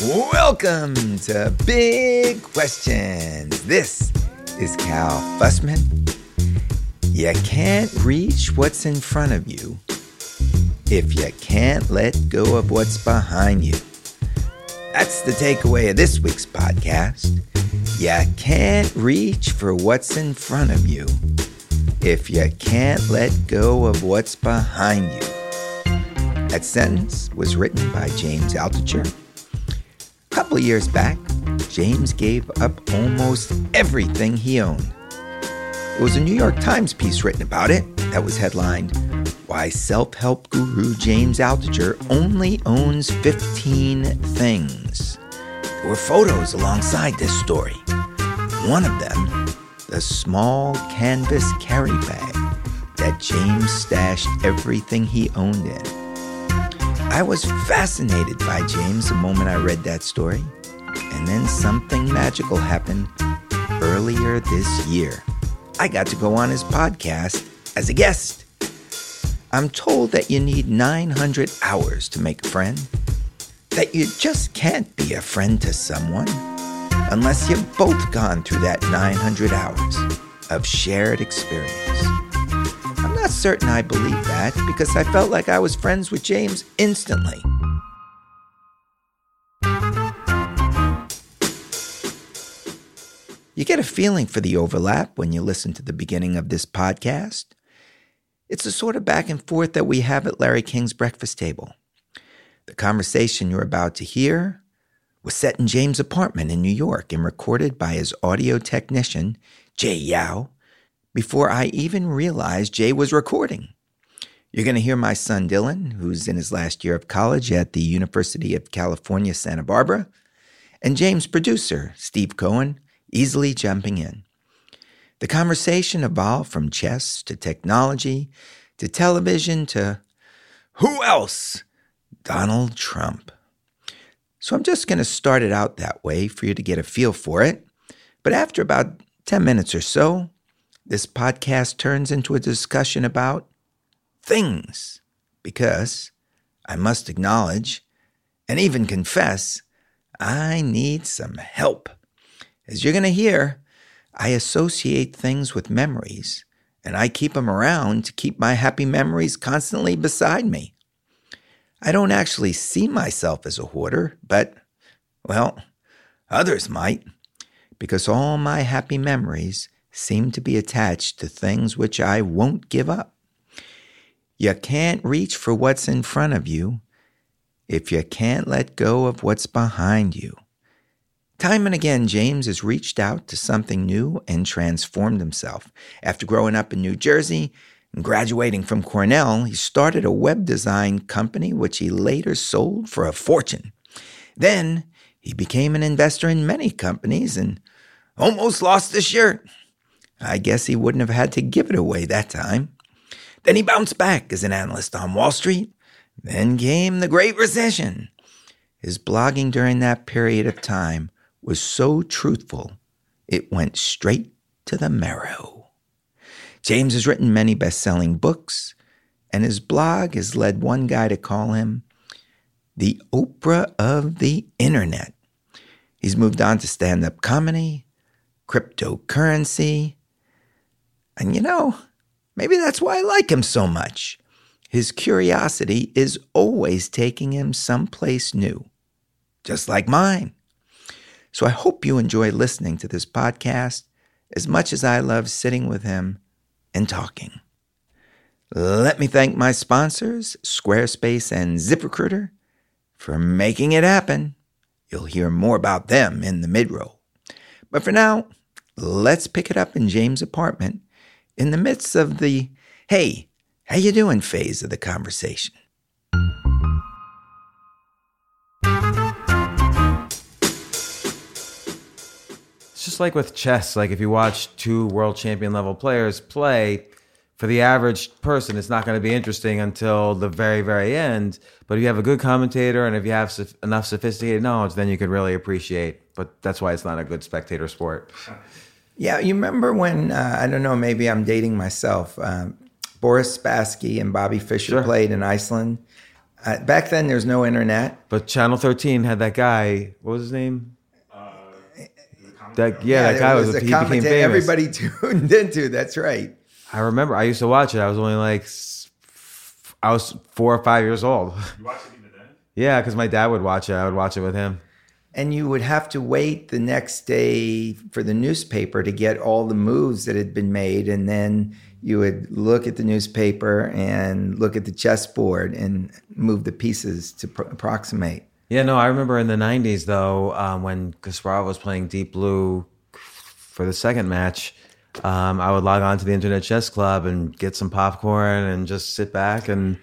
Welcome to Big Questions. This is Cal Fussman. You can't reach what's in front of you if you can't let go of what's behind you. That's the takeaway of this week's podcast. You can't reach for what's in front of you if you can't let go of what's behind you. That sentence was written by James Altucher. A couple years back, James gave up almost everything he owned. It was a New York Times piece written about it that was headlined Why Self Help Guru James Altucher Only Owns 15 Things. There were photos alongside this story. One of them, the small canvas carry bag that James stashed everything he owned in. I was fascinated by James the moment I read that story, and then something magical happened earlier this year. I got to go on his podcast as a guest. I'm told that you need 900 hours to make a friend, that you just can't be a friend to someone unless you've both gone through that 900 hours of shared experience. Not certain I believe that because I felt like I was friends with James instantly. You get a feeling for the overlap when you listen to the beginning of this podcast. It's the sort of back and forth that we have at Larry King's breakfast table. The conversation you're about to hear was set in James' apartment in New York and recorded by his audio technician, Jay Yao, before I even realized Jay was recording. You're going to hear my son Dylan, who's in his last year of college at the University of California, Santa Barbara, and James' producer, Steve Cohen, easily jumping in. The conversation evolved from chess to technology to television to who else? Donald Trump. So I'm just going to start it out that way for you to get a feel for it. But after about 10 minutes or so, this podcast turns into a discussion about things. Because I must acknowledge and even confess, I need some help. As you're going to hear, I associate things with memories, and I keep them around to keep my happy memories constantly beside me. I don't actually see myself as a hoarder, but, well, others might, because all my happy memories seem to be attached to things which I won't give up. You can't reach for what's in front of you if you can't let go of what's behind you. Time and again, James has reached out to something new and transformed himself. After growing up in New Jersey, and graduating from Cornell, he started a web design company which he later sold for a fortune. Then he became an investor in many companies and almost lost his shirt. I guess he wouldn't have had to give it away that time. Then he bounced back as an analyst on Wall Street. Then came the Great Recession. His blogging during that period of time was so truthful, it went straight to the marrow. James has written many best selling books, and his blog has led one guy to call him the Oprah of the Internet. He's moved on to stand up comedy, cryptocurrency, and you know, maybe that's why I like him so much. His curiosity is always taking him someplace new, just like mine. So I hope you enjoy listening to this podcast as much as I love sitting with him and talking. Let me thank my sponsors, Squarespace and ZipRecruiter, for making it happen. You'll hear more about them in the mid-roll. But for now, let's pick it up in James' apartment in the midst of the hey, how you doing phase of the conversation. It's just like with chess. Like if you watch two world champion level players play, for the average person, it's not going to be interesting until the very, very end. But if you have a good commentator and if you have enough sophisticated knowledge, then you can really appreciate. But that's why it's not a good spectator sport. Yeah, you remember when uh, I don't know, maybe I'm dating myself. Um, Boris Spassky and Bobby Fischer Sure. played in Iceland. Uh, back then, there's no internet. But Channel 13 had that guy. What was his name? that yeah, that guy was, a he became famous. everybody tuned into. That's right. I remember I used to watch it. I was only like I was four or five years old. You watched it even then? yeah, because my dad would watch it. I would watch it with him. And you would have to wait the next day for the newspaper to get all the moves that had been made. And then you would look at the newspaper and look at the chessboard and move the pieces to pro- approximate. Yeah, no, I remember in the '90s though, um, when Kasparov was playing Deep Blue for the second match. Um, I would log on to the Internet Chess Club and get some popcorn and just sit back and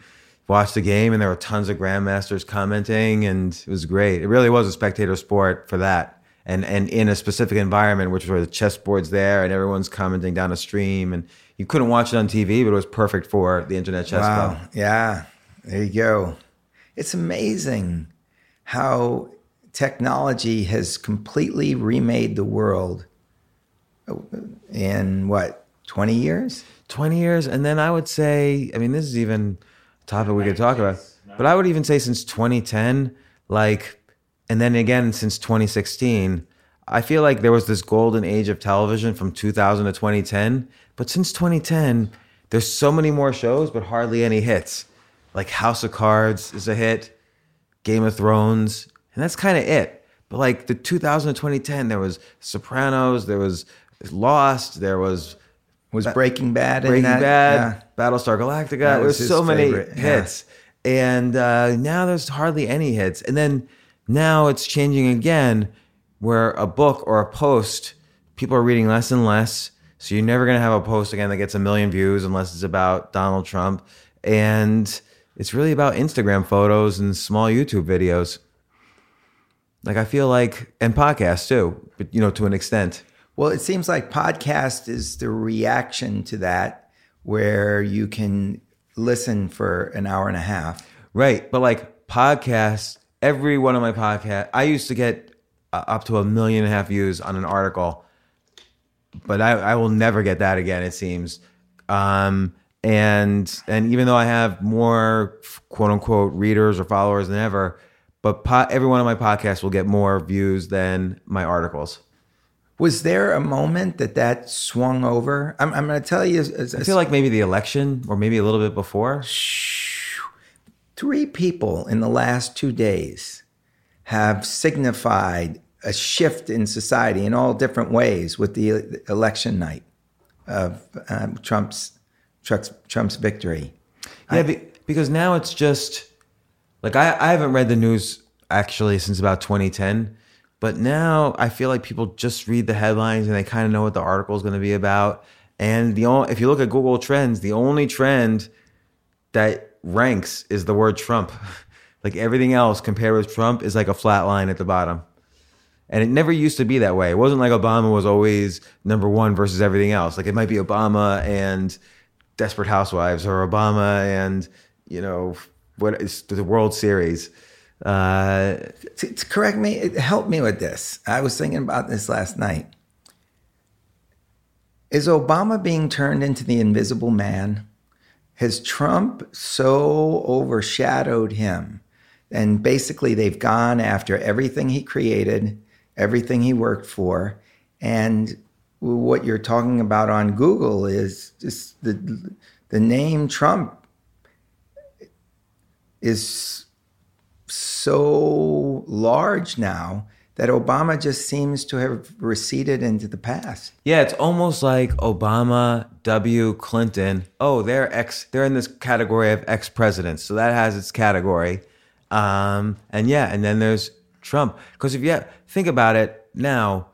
watch the game. And there were tons of grandmasters commenting, and it was great. It really was a spectator sport for that, and and in a specific environment, which were the chessboards there, and everyone's commenting down a stream, and you couldn't watch it on TV, but it was perfect for the Internet Chess Wow. Club. Yeah. There you go. It's amazing how technology has completely remade the world in what, 20 years? 20 years and then i would say i mean this is even topic we could talk about. but i would even say since 2010 like and then again since 2016 i feel like there was this golden age of television from 2000 to 2010 but since 2010 there's so many more shows but hardly any hits. Like house of cards is a hit game of thrones and that's kind of it. But like the 2000 to 2010 there was sopranos there was lost there was Was Breaking Bad in Breaking that? Bad, Yeah. Battlestar Galactica. That was There's so many favorite, yeah. hits, and uh, now there's hardly any hits. And then now it's changing again, where a book or a post, people are reading less and less. So you're never gonna have a post again that gets a million views unless it's about Donald Trump, and it's really about Instagram photos and small YouTube videos. Like I feel like, and podcasts too, but you know to an extent. Well, it seems like podcast is the reaction to that, where you can listen for an hour and a half. Right. But like podcasts, every one of my podcasts, I used to get uh, up to a million and a half views on an article, but I, I will never get that again, it seems. Um, and and even though I have more quote unquote readers or followers than ever, but po- every one of my podcasts will get more views than my articles. Was there a moment that that swung over? I'm, I'm going to tell you, as, as, I feel like maybe the election or maybe a little bit before. three people in the last two days have signified a shift in society in all different ways with the election night of um, Trump's, Trump's Trump's victory. Yeah, be, because now it's just like I, I haven't read the news actually since about 2010, but now I feel like people just read the headlines and they kind of know what the article is going to be about. And the only, if you look at Google Trends, the only trend that ranks is the word Trump. like everything else compared with Trump is like a flat line at the bottom. And it never used to be that way. It wasn't like Obama was always number one versus everything else. Like it might be Obama and Desperate Housewives or Obama and, you know, what is the World Series. Uh, to, to correct me, help me with this. I was thinking about this last night. Is Obama being turned into the invisible man? Has Trump so overshadowed him? And basically, they've gone after everything he created, everything he worked for. And what you're talking about on Google is just the, the name Trump is so large now that Obama just seems to have receded into the past. yeah, it's almost like Obama, W, Clinton. Oh, they're ex. They're in this category of ex presidents, so that has its category. Um, and yeah, and then there's Trump. Because if you think about it now,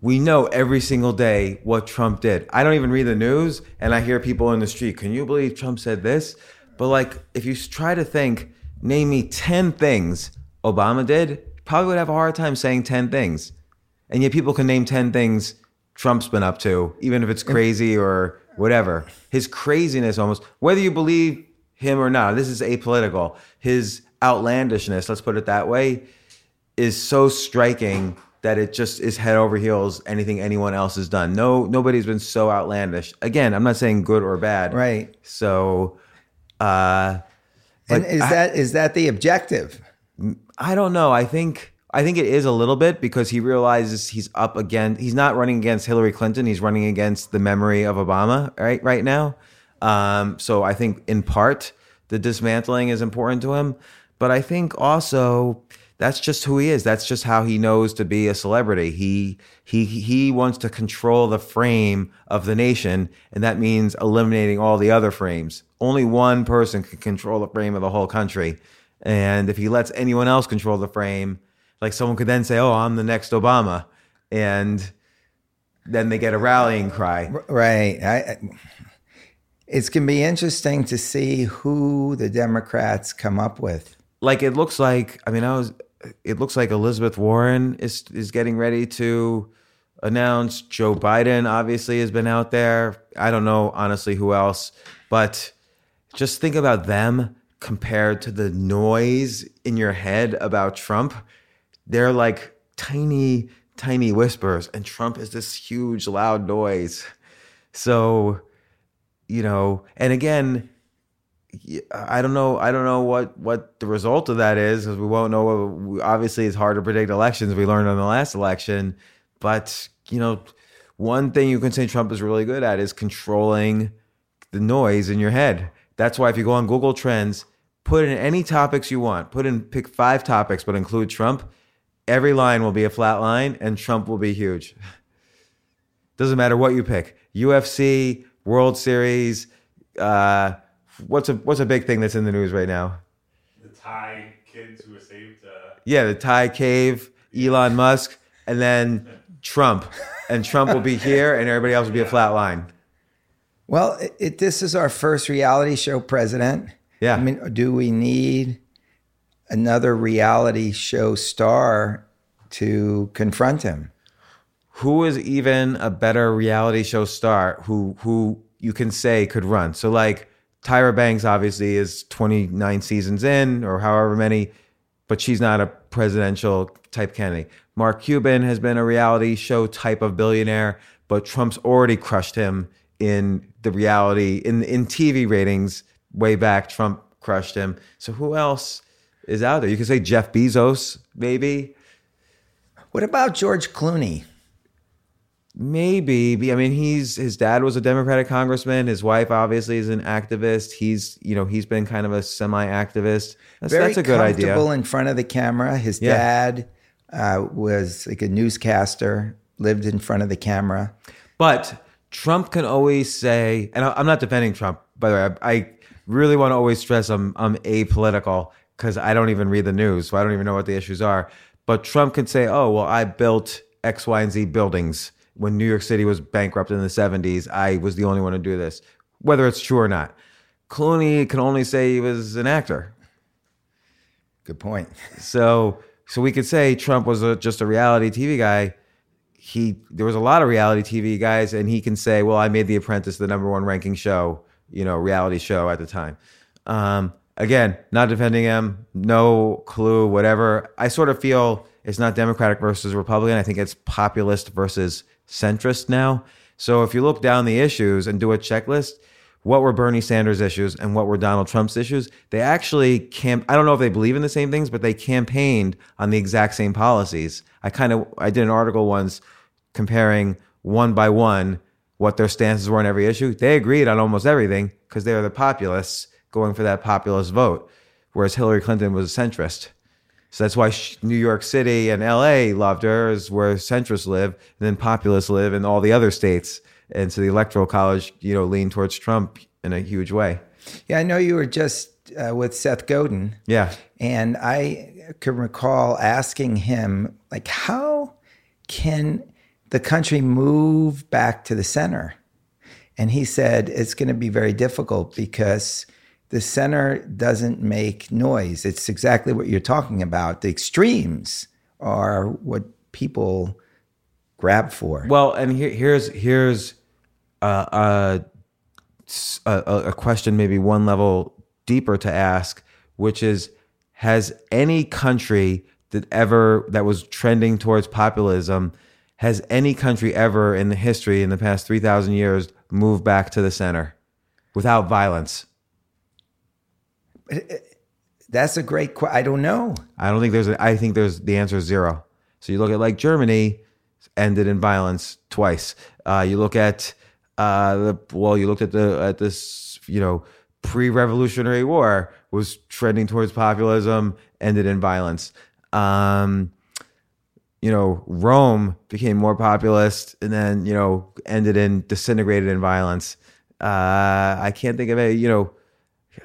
we know every single day what Trump did. I don't even read the news, and I hear people in the street. Can you believe Trump said this? But like, if you try to think, name me ten things Obama did, probably would have a hard time saying ten things. And yet, people can name ten things Trump's been up to, even if it's crazy or whatever. His craziness, almost whether you believe him or not. This is apolitical. His outlandishness, let's put it that way, is so striking that it just is head over heels anything anyone else has done. No, nobody's been so outlandish. Again, I'm not saying good or bad. Right. So, uh, And is I- that is that the objective? I don't know. I think I think it is a little bit because he realizes he's up against. He's not running against Hillary Clinton. He's running against the memory of Obama right right now. Um, so I think in part the dismantling is important to him, but I think also that's just who he is. That's just how he knows to be a celebrity. He he he wants to control the frame of the nation, and that means eliminating all the other frames. Only one person can control the frame of the whole country. And if he lets anyone else control the frame, like someone could then say, "Oh, I'm the next Obama," and then they get a rallying cry. Right. I, I- it's going to be interesting to see who the Democrats come up with. Like it looks like. I mean, I was. It looks like Elizabeth Warren is is getting ready to announce. Joe Biden obviously has been out there. I don't know honestly who else, but just think about them compared to the noise in your head about Trump. They're like tiny, tiny whispers, and Trump is this huge, loud noise. So, you know, and again, I don't know. I don't know what what the result of that is, because we won't know. Obviously, it's hard to predict elections. We learned on the last election, but you know, one thing you can say Trump is really good at is controlling the noise in your head. That's why if you go on Google Trends, put in any topics you want. Put in pick five topics, but include Trump. Every line will be a flat line, and Trump will be huge. Doesn't matter what you pick. UFC, World Series. Uh, what's a what's a big thing that's in the news right now? the Thai kids who were saved. Uh, Yeah, the Thai cave, Elon Musk, and then Trump. And Trump will be here, and everybody else will be a flat line. Well, it, it, this is our first reality show president. Yeah. I mean, do we need another reality show star to confront him? who is even a better reality show star who who you can say could run? So like Tyra Banks obviously is 29 seasons in or however many, but she's not a presidential type candidate. Mark Cuban has been a reality show type of billionaire, but Trump's already crushed him in the reality in in TV ratings way back. Trump crushed him. So who else is out there? You could say Jeff Bezos, maybe. What about George Clooney? Maybe. I mean, he's his dad was a Democratic congressman. His wife obviously is an activist. He's you know he's been kind of a semi-activist. That's, Very that's a good idea. comfortable in front of the camera. His Yeah. dad uh, was like a newscaster, lived in front of the camera. But Trump can always say, and I'm not defending Trump. By the way, I, I really want to always stress I'm I'm apolitical because I don't even read the news, so I don't even know what the issues are. But Trump can say, "Oh, well, I built X, Y, and Z buildings when New York City was bankrupt in the '70s. I was the only one to do this, whether it's true or not." Clooney can only say he was an actor. Good point. So so we could say Trump was a, just a reality TV guy. He there was a lot of reality TV guys, and he can say, "Well, I made The Apprentice the number one ranking show, you know, reality show at the time." Um, again, not defending him, no clue, whatever. I sort of feel it's not Democratic versus Republican. I think it's populist versus centrist now. So if you look down the issues and do a checklist, what were Bernie Sanders' issues and what were Donald Trump's issues? They actually camp. I don't know if they believe in the same things, but they campaigned on the exact same policies. I kind of I did an article once comparing one by one what their stances were on every issue. They agreed on almost everything because they are the populists going for that populist vote, whereas Hillary Clinton was a centrist. So that's why New York City and LA loved her, is where centrists live, and then populists live in all the other states. And so the electoral college, you know, leaned towards Trump in a huge way. Yeah, I know you were just uh, with Seth Godin. Yeah. And I can recall asking him, like, how can the country move back to the center? And he said, it's going to be very difficult because the center doesn't make noise. It's exactly what you're talking about. The extremes are what people grab for. Well, and here, here's here's uh, a, a a question, maybe one level deeper to ask, which is: Has any country that ever that was trending towards populism, has any country ever in the history in the past three thousand years moved back to the center without violence? That's a great. question. I don't know. I don't think there's. A, I think there's the answer is zero. So you look at like Germany, ended in violence twice. Uh, you look at uh, the well, you looked at the at this you know pre-revolutionary war was trending towards populism, ended in violence. Um, you know, Rome became more populist and then, you know, ended in disintegrated in violence. Uh, I can't think of any, you know,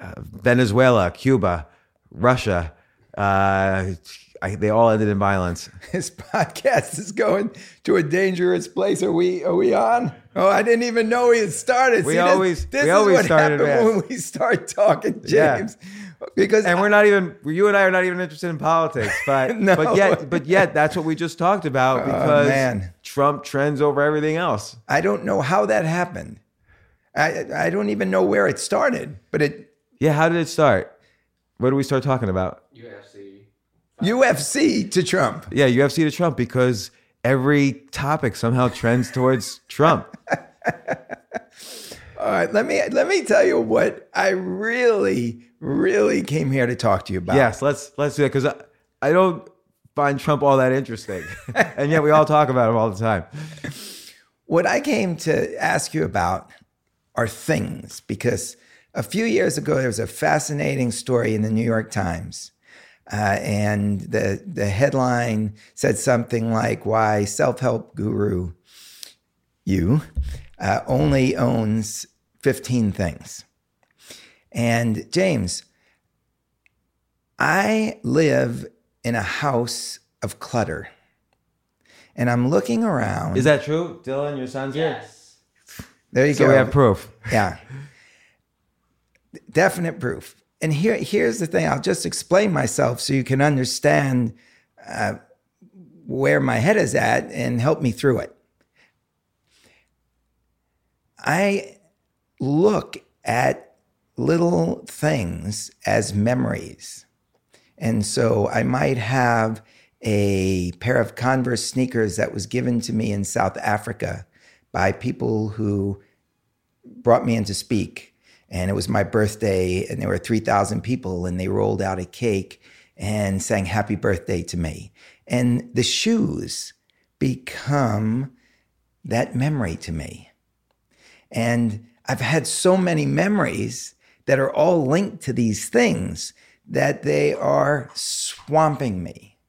uh, Venezuela, Cuba, Russia. Uh, I, they all ended in violence. This podcast is going to a dangerous place. Are we? Are we on? Oh, I didn't even know we had started. We this- always- This, we is always what started happens when we start talking, Yeah. James. Because And we're not even you and I are not even interested in politics, but No. but yet but yet that's what we just talked about because man. Trump trends over everything else. I don't know how that happened. I I don't even know where it started, but it Yeah, how did it start? What do we start talking about? UFC. UFC to Trump. Yeah, UFC to Trump because every topic somehow trends towards Trump. All right, let me let me tell you what I really really came here to talk to you about. Yes, let's let's do that because I, I don't find Trump all that interesting, and yet we all talk about him all the time. What I came to ask you about are things because a few years ago there was a fascinating story in the New York Times. Uh, and the the headline said something like why self-help guru you uh, only owns 15 things. And James, I live in a house of clutter. And I'm looking around. Is that true, Dylan? Your son's here, Yes. there you so go. we have proof. Yeah. Definite proof. And here, here's the thing. I'll just explain myself so you can understand uh, where my head is at and help me through it. I look at little things as memories. And so I might have a pair of Converse sneakers that was given to me in South Africa by people who brought me in to speak. And it was my birthday, and there were 3,000 people, and they rolled out a cake and sang happy birthday to me. And the shoes become that memory to me. And I've had so many memories that are all linked to these things that they are swamping me.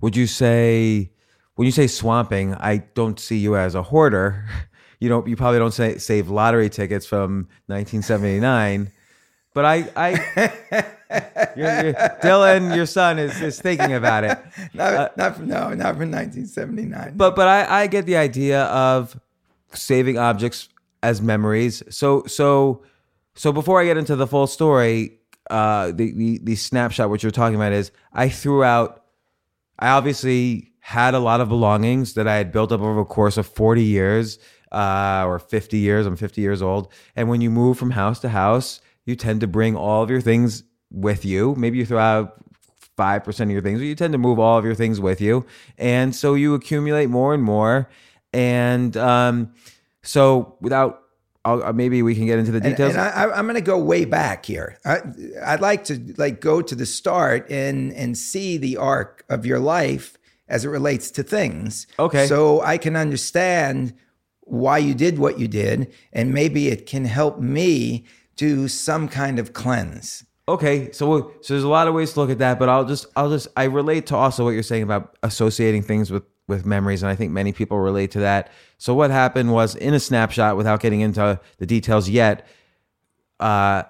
Would you say when you say swamping, I don't see you as a hoarder. You don't. You probably don't say save lottery tickets from 1979. But I, I, you're, you're, Dylan, your son is is thinking about it. Not, not from, no, not from 1979. But but I, I get the idea of saving objects as memories. So so so before I get into the full story, uh, the, the the snapshot what you're talking about is I threw out. I obviously had a lot of belongings that I had built up over a course of 40 years uh, or 50 years. I'm 50 years old, and when you move from house to house, you tend to bring all of your things with you. Maybe you throw out five percent of your things, but you tend to move all of your things with you, and so you accumulate more and more. And um, so, without I'll, uh, maybe we can get into the And, details. and I, I'm going to go way back here. I, I'd like to like go to the start and and see the arc of your life as it relates to things. Okay. So I can understand why you did what you did, and maybe it can help me do some kind of cleanse. Okay, so so there's a lot of ways to look at that, but I'll just I'll just I relate to also what you're saying about associating things with with memories, and I think many people relate to that. So what happened was in a snapshot, without getting into the details yet, uh,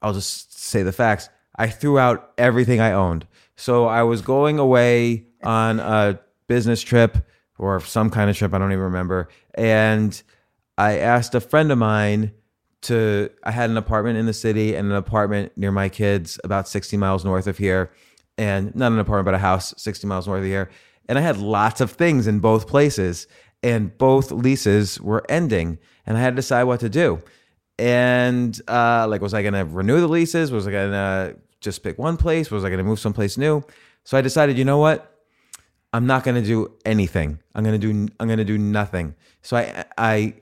I'll just say the facts. I threw out everything I owned. So I was going away on a business trip or some kind of trip, I don't even remember, and I asked a friend of mine to I had an apartment in the city and an apartment near my kids about 60 miles north of here. And not an apartment but a house 60 miles north of here. And I had lots of things in both places and both leases were ending and I had to decide what to do. And uh, like was I going to renew the leases? Was I going to just pick one place? Was I going to move someplace new? So I decided you know what I'm not going to do anything. I'm going to do I'm going to do nothing. So I I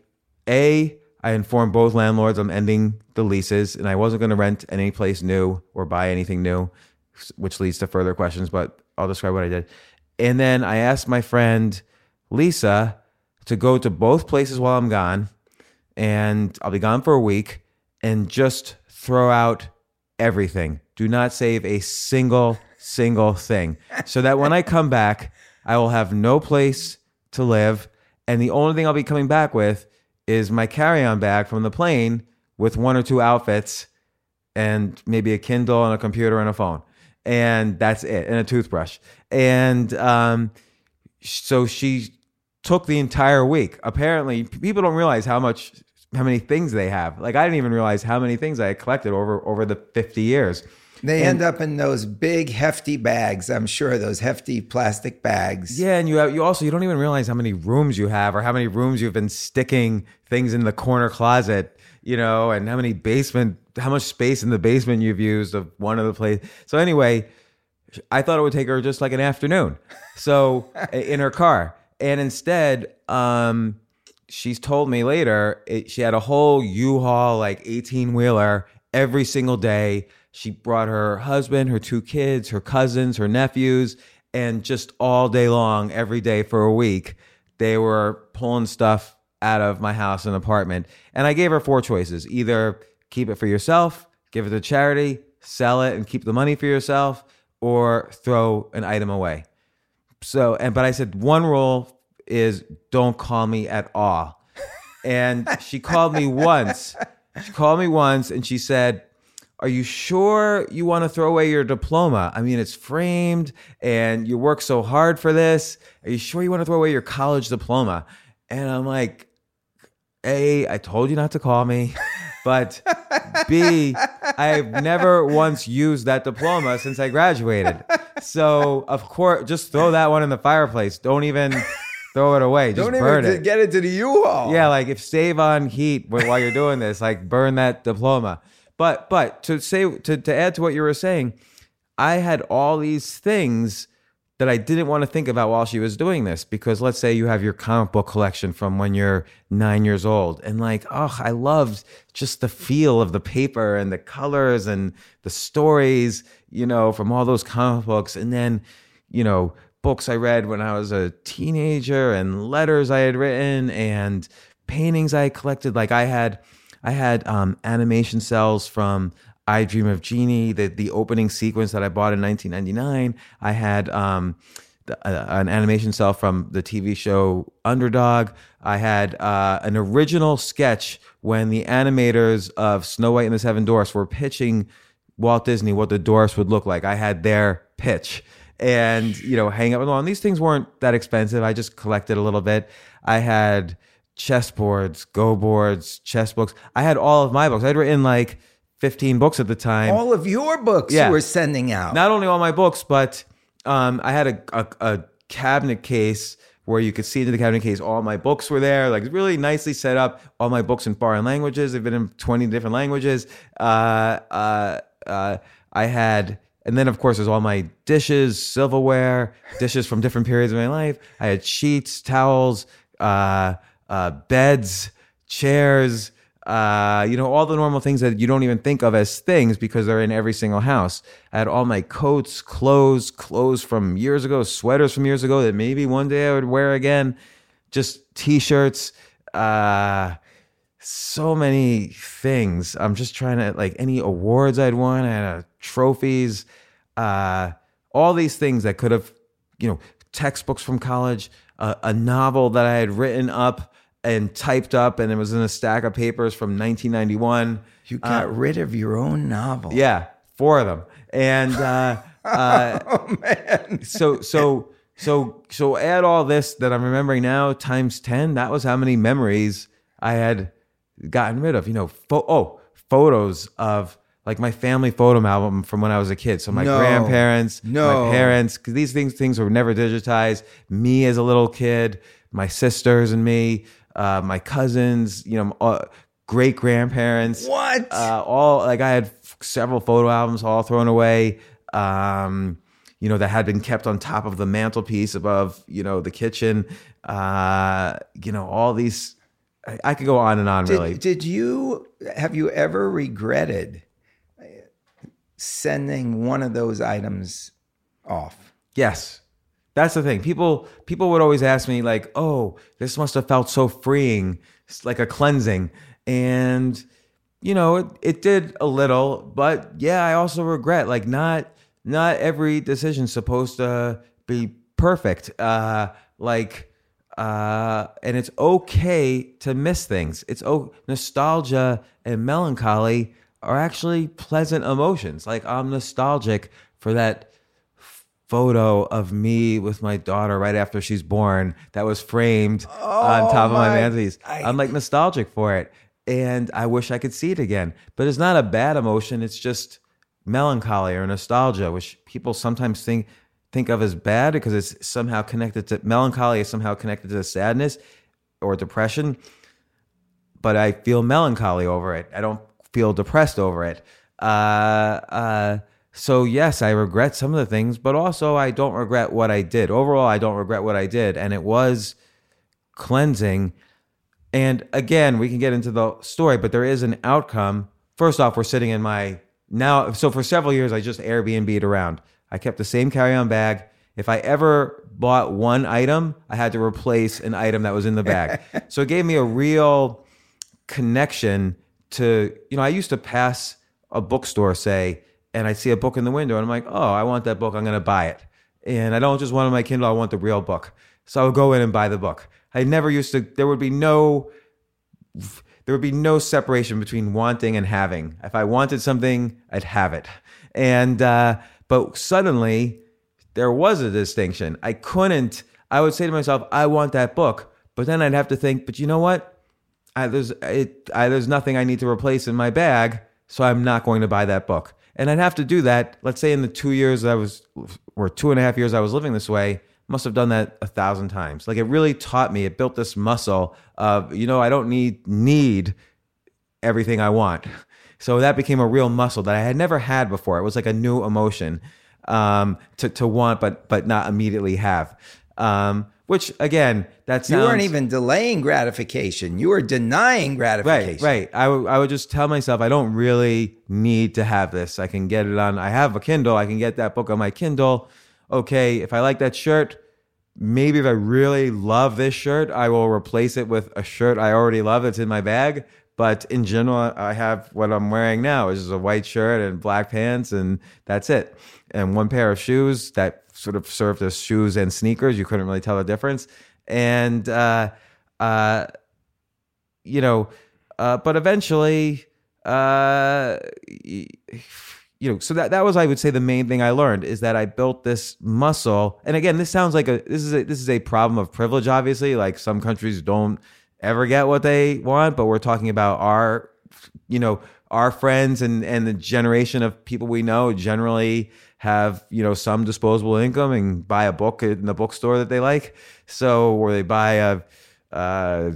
a I informed both landlords I'm ending the leases and I wasn't going to rent any place new or buy anything new. which leads to further questions, but I'll describe what I did. And then I asked my friend Lisa to go to both places while I'm gone, and I'll be gone for a week, and just throw out everything. Do not save a single, single thing. So that when I come back, I will have no place to live. And the only thing I'll be coming back with is my carry on bag from the plane with one or two outfits and maybe a Kindle and a computer and a phone. And that's it, and a toothbrush. And um, so she took the entire week. Apparently, people don't realize how much how many things they have. Like I didn't even realize how many things I had collected over over the 50 years. They end up in those big hefty bags. I'm sure those hefty plastic bags. Yeah, and you have, you also you don't even realize how many rooms you have or how many rooms you've been sticking things in the corner closet, you know, and how many basement how much space in the basement you've used of one of the place. So anyway, I thought it would take her just like an afternoon. So in her car. And instead, um she's told me later it, she had a whole U-Haul like 18 wheeler every single day. She brought her husband, her two kids, her cousins, her nephews, and just all day long, every day for a week, they were pulling stuff out of my house and apartment. And I gave her four choices either keep it for yourself, give it to charity, sell it and keep the money for yourself, or throw an item away. So, and but I said one rule is don't call me at all. And she called me once. She called me once and she said, Are you sure you want to throw away your diploma? I mean, it's framed and you work so hard for this. Are you sure you want to throw away your college diploma? And I'm like, A, I told you not to call me. But B, I've never once used that diploma since I graduated. So, of course, just throw that one in the fireplace. Don't even throw it away. Just Don't burn even it. get it to the U-Haul. Yeah, like if save on heat while you're doing this, like burn that diploma. But but to say to to add to what you were saying, I had all these things that I didn't want to think about while she was doing this because let's say you have your comic book collection from when you're 9 years old and like oh I loved just the feel of the paper and the colors and the stories, you know, from all those comic books and then, you know, books I read when I was a teenager and letters I had written and paintings I collected. Like I had, I had um, animation cells from I Dream of Jeannie, the the opening sequence that I bought in 1999. I had um, uh, an animation cell from the TV show Underdog. I had uh, an original sketch when the animators of Snow White and the Seven Dwarfs were pitching Walt Disney what the dwarfs would look like. I had their pitch and you know hang up on these things weren't that expensive i just collected a little bit i had chessboards go boards chess books. I had all of my books. I'd written like 15 books at the time. All of your books Yeah. you were sending out. not only all my books but um, i had a, a, a cabinet case where you could see into the cabinet case all my books were there like really nicely set up. All my books in foreign languages. They've been in 20 different languages. Uh, uh, uh, i had and then of course there's all my dishes silverware dishes from different periods of my life. I had sheets towels uh, uh, beds chairs uh, you know, all the normal things that you don't even think of as things because they're in every single house. I had all my coats, clothes, clothes from years ago, sweaters from years ago that maybe one day I would wear again, just t-shirts, uh, so many things. I'm just trying to like any awards I'd won, I had uh, trophies, uh, all these things that could have, you know, textbooks from college, a novel that I had written up and typed up, and it was in a stack of papers from 1991. you got rid of your own novel. Yeah, four of them, and uh, uh, Oh man. so so so so add all this that I'm remembering now times ten. That was how many memories I had gotten rid of. You know, pho- oh, photos of like my family photo album from when I was a kid. So my No. grandparents, No. my parents, because these things things were never digitized. Me as a little kid, my sisters and me, uh, my cousins, you know, uh, great grandparents What? uh, all like I had f- several photo albums all thrown away. Um, you know that had been kept on top of the mantelpiece above you know the kitchen. Uh, you know all these. I, I could go on and on. did, really, did you have you ever regretted sending one of those items off. Yes. That's the thing. People people would always ask me like, "Oh, this must have felt so freeing, it's like a cleansing." And you know, it, it did a little, but yeah, I also regret like not not every decision's supposed to be perfect. Uh like uh and it's okay to miss things. It's oh nostalgia and melancholy are actually pleasant emotions. Like I'm nostalgic for that photo of me with my daughter right after she's born that was framed on top of my, my- mantelpiece. I- I'm like nostalgic for it. And I wish I could see it again. But it's not a bad emotion. It's just melancholy or nostalgia, which people sometimes think think of as bad because it's somehow connected to melancholy is somehow connected to sadness or depression but I feel melancholy over it. I don't feel depressed over it. Uh, uh, so yes, I regret some of the things, but also I don't regret what I did. Overall, I don't regret what I did, and it was cleansing. And again, we can get into the story, but there is an outcome. First off, we're sitting in my now. So for several years, I just Airbnb'd around. I kept the same carry-on bag. If I ever bought one item, I had to replace an item that was in the bag. so it gave me a real connection to you know i used to pass a bookstore say and i see a book in the window and i'm like oh i want that book. I'm going to buy it. And i don't just want it on my kindle i want the real book. So i would go in and buy the book. I never used to there would be no there would be no separation between wanting and having. If i wanted something i'd have it. And uh but suddenly there was a distinction. I couldn't i would say to myself i want that book but then i'd have to think but you know what? I, there's it, I, there's nothing I need to replace in my bag, so I'm not going to buy that book. And I'd have to do that. Let's say in the two years I was, or two and a half years I was living this way, must have done that a thousand times. Like it really taught me. It built this muscle of you know I don't need need everything I want. So that became a real muscle that I had never had before. It was like a new emotion um, to to want, but but not immediately have. Um, which again, that's sounds You weren't even delaying gratification. You were denying gratification. right. I would, I would just tell myself I don't really need to have this. I can get it on. I have a Kindle. I can get that book on my Kindle. Okay, if I like that shirt, maybe if I really love this shirt, I will replace it with a shirt I already love that's in my bag. But in general, I have what I'm wearing now, which is a white shirt and black pants, and that's it. And one pair of shoes that sort of served as shoes and sneakers. You couldn't really tell the difference. And uh, uh, you know, uh, but eventually, uh, you know, so that that was I would say the main thing I learned is that I built this muscle. And again, this sounds like a this is a, this is a problem of privilege. Obviously, like some countries don't ever get what they want, but we're talking about our, you know, our friends and and the generation of people we know generally have you know some disposable income and buy a book in the bookstore that they like. So or they buy a. Uh,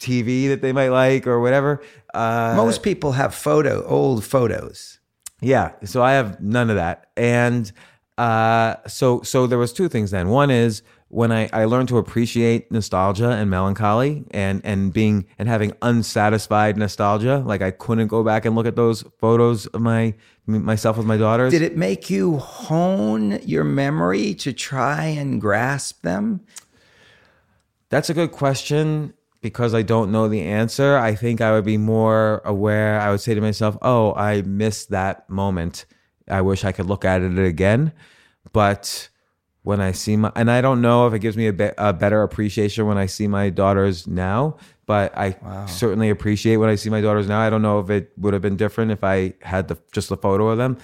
TV that they might like or whatever. Uh, Most people have photo, old photos. yeah, so I have none of that, and uh, so so there was two things then. One is when I, I learned to appreciate nostalgia and melancholy, and and being and having unsatisfied nostalgia, like I couldn't go back and look at those photos of my myself with my daughters. Did it make you hone your memory to try and grasp them? That's a good question because I don't know the answer. I think I would be more aware. I would say to myself, "Oh, I missed that moment. I wish I could look at it again." But when I see my, and I don't know if it gives me a, be, a better appreciation when I see my daughters now, but I certainly appreciate when I see my daughters now. I don't know if it would have been different if I had the just the photo of them.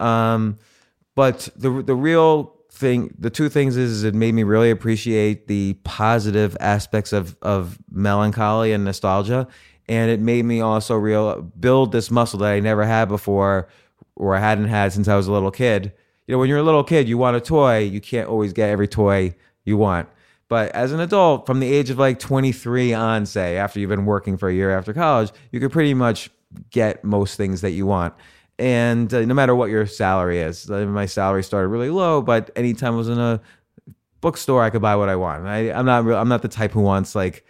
Um, but the the real thing, the two things is, is it made me really appreciate the positive aspects of of melancholy and nostalgia, and it made me also real build this muscle that I never had before, or I hadn't had since I was a little kid. You know, when you're a little kid, you want a toy, you can't always get every toy you want. But as an adult, from the age of like 23 on, say, after you've been working for a year after college, you could pretty much get most things that you want. And uh, no matter what your salary is, uh, my salary started really low, but anytime I was in a bookstore, I could buy what I want. I, I'm not, real, I'm not the type who wants like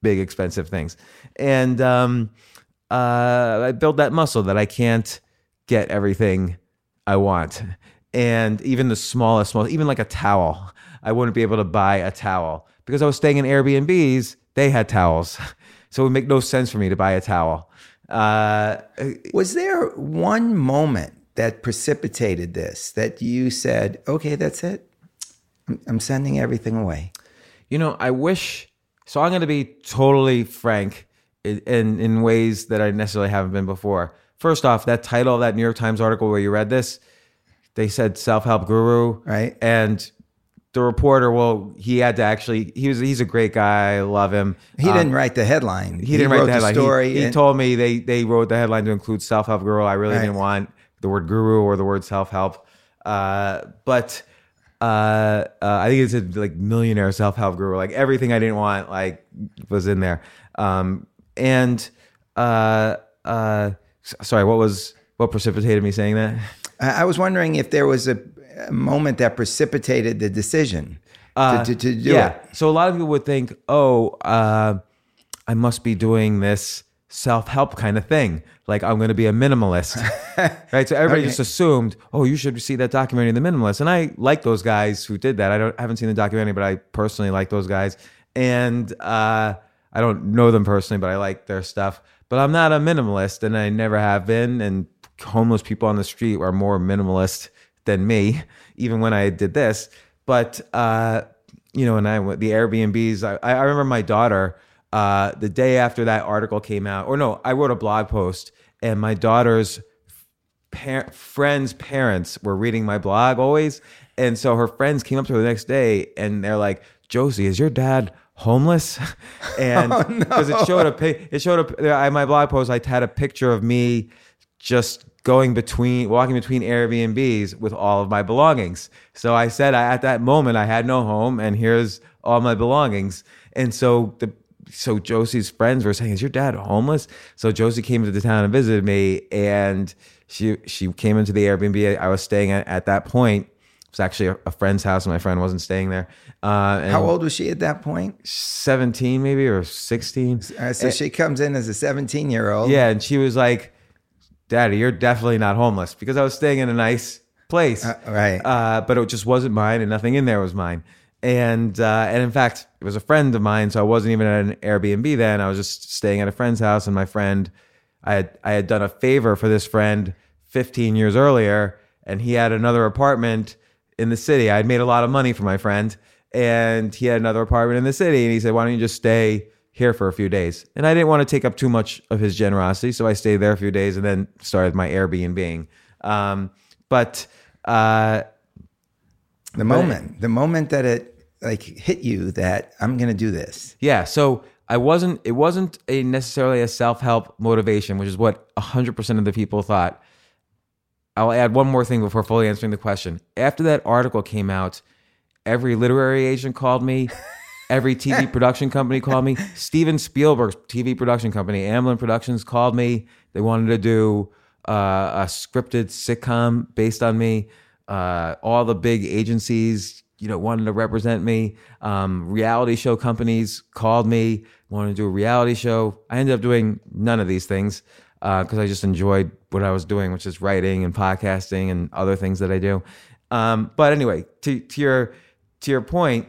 big expensive things. And um, uh, I built that muscle that I can't get everything I want. And even the smallest, small, even like a towel, I wouldn't be able to buy a towel because I was staying in Airbnbs. They had towels, so it would make no sense for me to buy a towel. Uh, Was there one moment that precipitated this that you said, okay, that's it? I'm, sending everything away. You know, I wish. So I'm going to be totally frank in, in in ways that I necessarily haven't been before. First off, that title of that New York Times article where you read this, they said self help guru, Right. And the reporter, well, he had to actually. He was he's a great guy. I love him. He Um, didn't write the headline. he didn't write the headline. He- story. he, and- told me they they wrote the headline to include self help guru. I really Right. didn't want the word guru or the word self help, uh, but uh, uh, I think it said like millionaire self help guru. Like everything I didn't want like was in there. Um, and uh, uh, sorry, what was what precipitated me saying that? I was wondering if there was a, a moment that precipitated the decision to, to, to do Uh, yeah. it. So a lot of people would think, oh, uh, I must be doing this self help kind of thing. Like I'm going to be a minimalist, right? So everybody Okay. just assumed, oh, you should see that documentary, The Minimalist. And I like those guys who did that. I don't I haven't seen the documentary, but I personally like those guys. And uh, I don't know them personally, but I like their stuff. But I'm not a minimalist, and I never have been. And homeless people on the street are more minimalist than me, even when I did this. But uh, you know, and I went the Airbnbs. I, I remember my daughter uh, the day after that article came out, or no, I wrote a blog post, and my daughter's par- friends' parents were reading my blog always, and so her friends came up to her the next day, and they're like, "Josie, is your dad?" homeless and because it showed a it showed a I, my blog post i had a picture of me just going between walking between airbnbs with all of my belongings. So i said I, at that moment i had no home and here's all my belongings. And so the so josie's friends were saying is your dad homeless? So josie came into the town and visited me and she she came into the airbnb i was staying at at that point. It was actually a, a friend's house and my friend wasn't staying there. Uh, and How old was she at that point? 17 maybe or 16 Uh, so she comes in as a 17 year old. yeah and she was like daddy you're definitely not homeless because i was staying in a nice place. Uh, right. uh, but it just wasn't mine and nothing in there was mine. And uh, and in fact it was a friend of mine so i wasn't even at an airbnb then. I was just staying at a friend's house and my friend i had i had done a favor for this friend 15 years earlier and he had another apartment in the city. I had made a lot of money for my friend and he had another apartment in the city and he said why don't you just stay here for a few days and i didn't want to take up too much of his generosity so i stayed there a few days and then started my airbnb um, but uh, the moment, the moment that it like hit you that I'm going to do this. Yeah, so I wasn't it wasn't a necessarily a self-help motivation, which is what 100% of the people thought. I'll add one more thing before fully answering the question. After that article came out, every literary agent called me, every TV production company called me, Steven Spielberg's TV production company, Amblin Productions called me. They wanted to do uh, a scripted sitcom based on me. Uh, all the big agencies, you know, wanted to represent me. Um, reality show companies called me, wanted to do a reality show. I ended up doing none of these things because I just enjoyed what I was doing, which is writing and podcasting and other things that I do. Um, but anyway, to, to your to your point,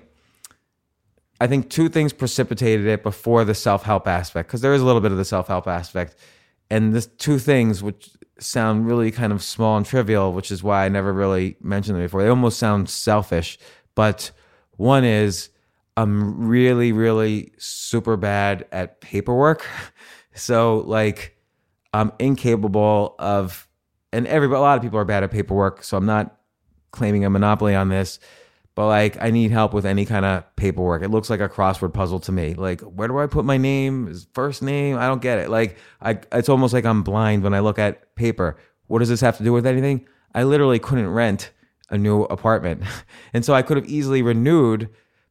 I think two things precipitated it before the self help aspect, because there is a little bit of the self help aspect. And the two things, which sound really kind of small and trivial, which is why I never really mentioned them before, they almost sound selfish. But one is I'm really, really super bad at paperwork. So, like, I'm incapable of, and everybody, a lot of people are bad at paperwork. So I'm not claiming a monopoly on this, but like I need help with any kind of paperwork. It looks like a crossword puzzle to me. Like, where do I put my name? Is first name? I don't get it. Like, I, it's almost like I'm blind when I look at paper. What does this have to do with anything? I literally couldn't rent a new apartment. And so I could have easily renewed,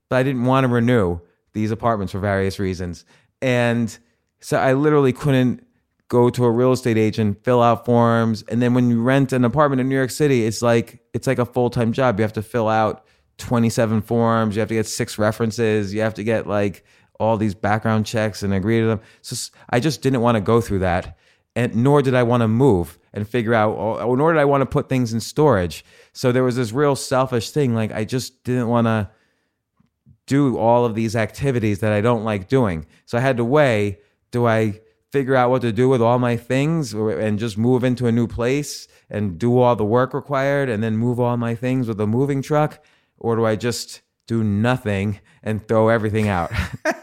but I didn't want to renew these apartments for various reasons. And so I literally couldn't go to a real estate agent, fill out forms, and then when you rent an apartment in New York City, it's like it's like a full-time job. You have to fill out 27 forms, you have to get six references, you have to get like all these background checks and agree to them. So I just didn't want to go through that. and nor did I want to move and figure out, or, or nor did I want to put things in storage. So there was this real selfish thing. Like I just didn't want to do all of these activities that I don't like doing. So I had to weigh do I figure out what to do with all my things and just move into a new place and do all the work required and then move all my things with a moving truck? Or do I just do nothing and throw everything out?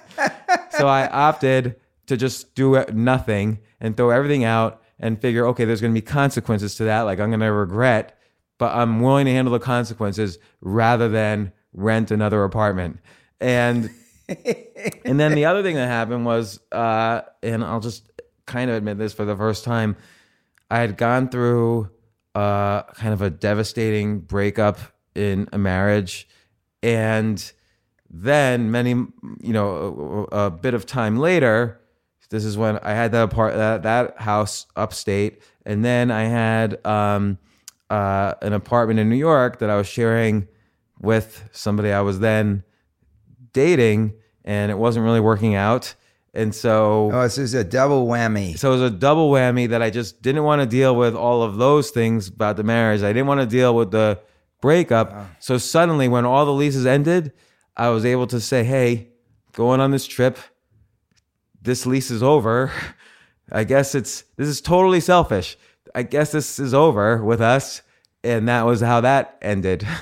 so I opted to just do nothing and throw everything out and figure, okay, there's going to be consequences to that. Like I'm going to regret, but I'm willing to handle the consequences rather than rent another apartment. And and then the other thing that happened was, uh, and I'll just kind of admit this for the first time, I had gone through uh, kind of a devastating breakup in a marriage, and then many, you know, a, a bit of time later, this is when I had that apart that, that house upstate, and then I had um, uh, an apartment in New York that I was sharing with somebody I was then dating, and it wasn't really working out. And so, Oh, this is a double whammy. so it was a double whammy that I just didn't want to deal with all of those things about the marriage. I didn't want to deal with the breakup. So suddenly, when all the leases ended, I was able to say, "Hey, going on this trip. This lease is over. I guess it's this is totally selfish. I guess this is over with us." And that was how that ended.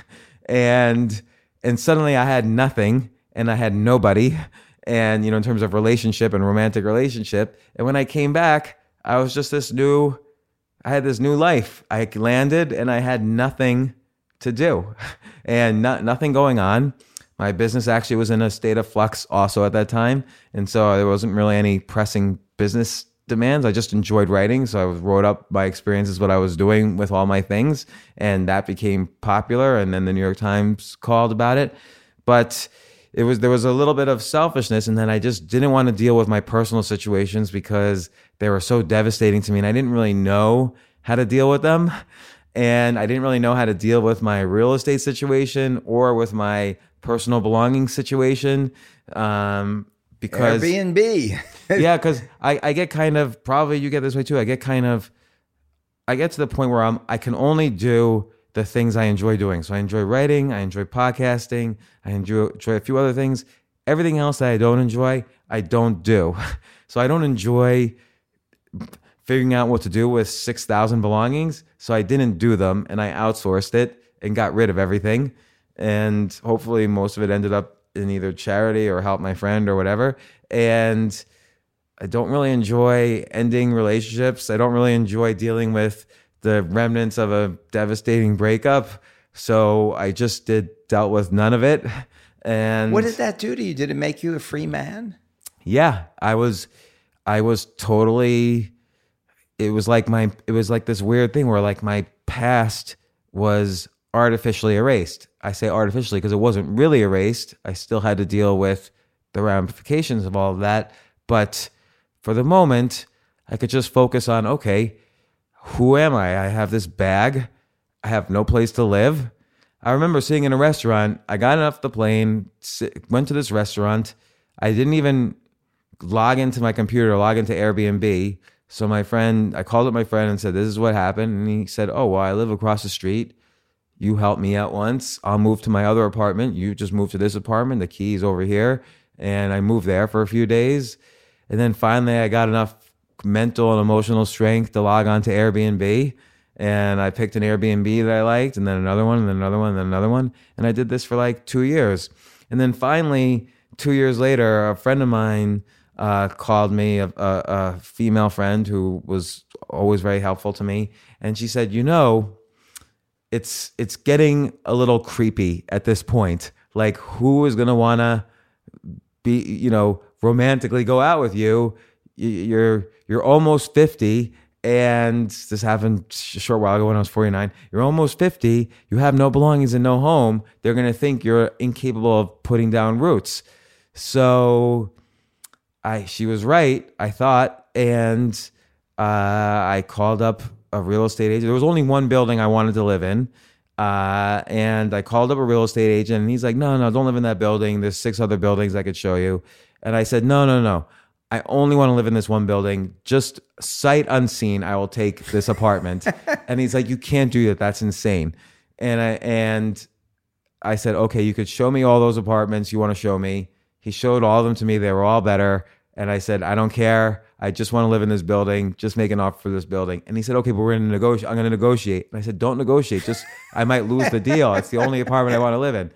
And and suddenly I had nothing and I had nobody and you know in terms of relationship and romantic relationship and when i came back i was just this new i had this new life i landed and i had nothing to do. And not, nothing going on. My business actually was in a state of flux also at that time. And so there wasn't really any pressing business demands. I just enjoyed writing. So i wrote up my experiences what i was doing with all my things. And that became popular. And then the new york times called about it. But it was there was a little bit of selfishness. And then I just didn't want to deal with my personal situations because they were so devastating to me. And I didn't really know how to deal with them and I didn't really know how to deal with my real estate situation or with my personal belongings situation um because Airbnb. yeah, because I, I get kind of probably you get this way too. I get kind of I get to the point where I'm I can only do the things I enjoy doing. So I enjoy writing, I enjoy podcasting, I enjoy, enjoy a few other things. Everything else that I don't enjoy, I don't do. So I don't enjoy figuring out what to do with 6,000 belongings. So I didn't do them and I outsourced it and got rid of everything. And hopefully most of it ended up in either charity or help my friend or whatever. And I don't really enjoy ending relationships. I don't really enjoy dealing with the remnants of a devastating breakup. So I just did dealt with none of it. And what did that do to you? Did it make you a free man? yeah, I was I was totally it was like my it was like this weird thing where like my past was artificially erased. I say artificially because it wasn't really erased. I still had to deal with the ramifications of all of that, but for the moment, I could just focus on okay, who am I? I have this bag. I have no place to live. I remember sitting in a restaurant. I got off the plane, went to this restaurant. I didn't even log into my computer, or log into Airbnb. So my friend, I called up my friend and said, "This is what happened." And he said, "Oh, well, I live across the street. You help me out once. I'll move to my other apartment. You just move to this apartment. The key is over here." And I moved there for a few days, and then finally, I got enough mental and emotional strength to log on to Airbnb. And I picked an Airbnb that I liked, and then another one, and then another one, and then another one. And I did this for like two years. And then finally, two years later, a friend of mine uh, called me, a, a, a female friend who was always very helpful to me, and she said, "You know, it's it's getting a little creepy at this point. Like, who is gonna wanna be, you know, romantically go out with you? You're you're almost fifty." And this happened a short while ago when I was 49. You're almost 50. You have no belongings and no home. They're going to think you're incapable of putting down roots. So I she was right, I thought, and uh, I called up a real estate agent. There was only one building I wanted to live in. Uh, and I called up a real estate agent and he's like, no, no, don't live in that building. There's six other buildings I could show you. And I said, no, no, no. I only want to live in this one building. Just sight unseen, I will take this apartment. and he's like, you can't do that. That's insane. And I and I said, okay, you could show me all those apartments you want to show me. He showed all of them to me. They were all better. And I said, I don't care. I just want to live in this building. Just make an offer for this building. And he said, okay, but we're going to negotiate. I'm going to negotiate. And I said, don't negotiate. Just, I might lose the deal. It's the only apartment I want to live in.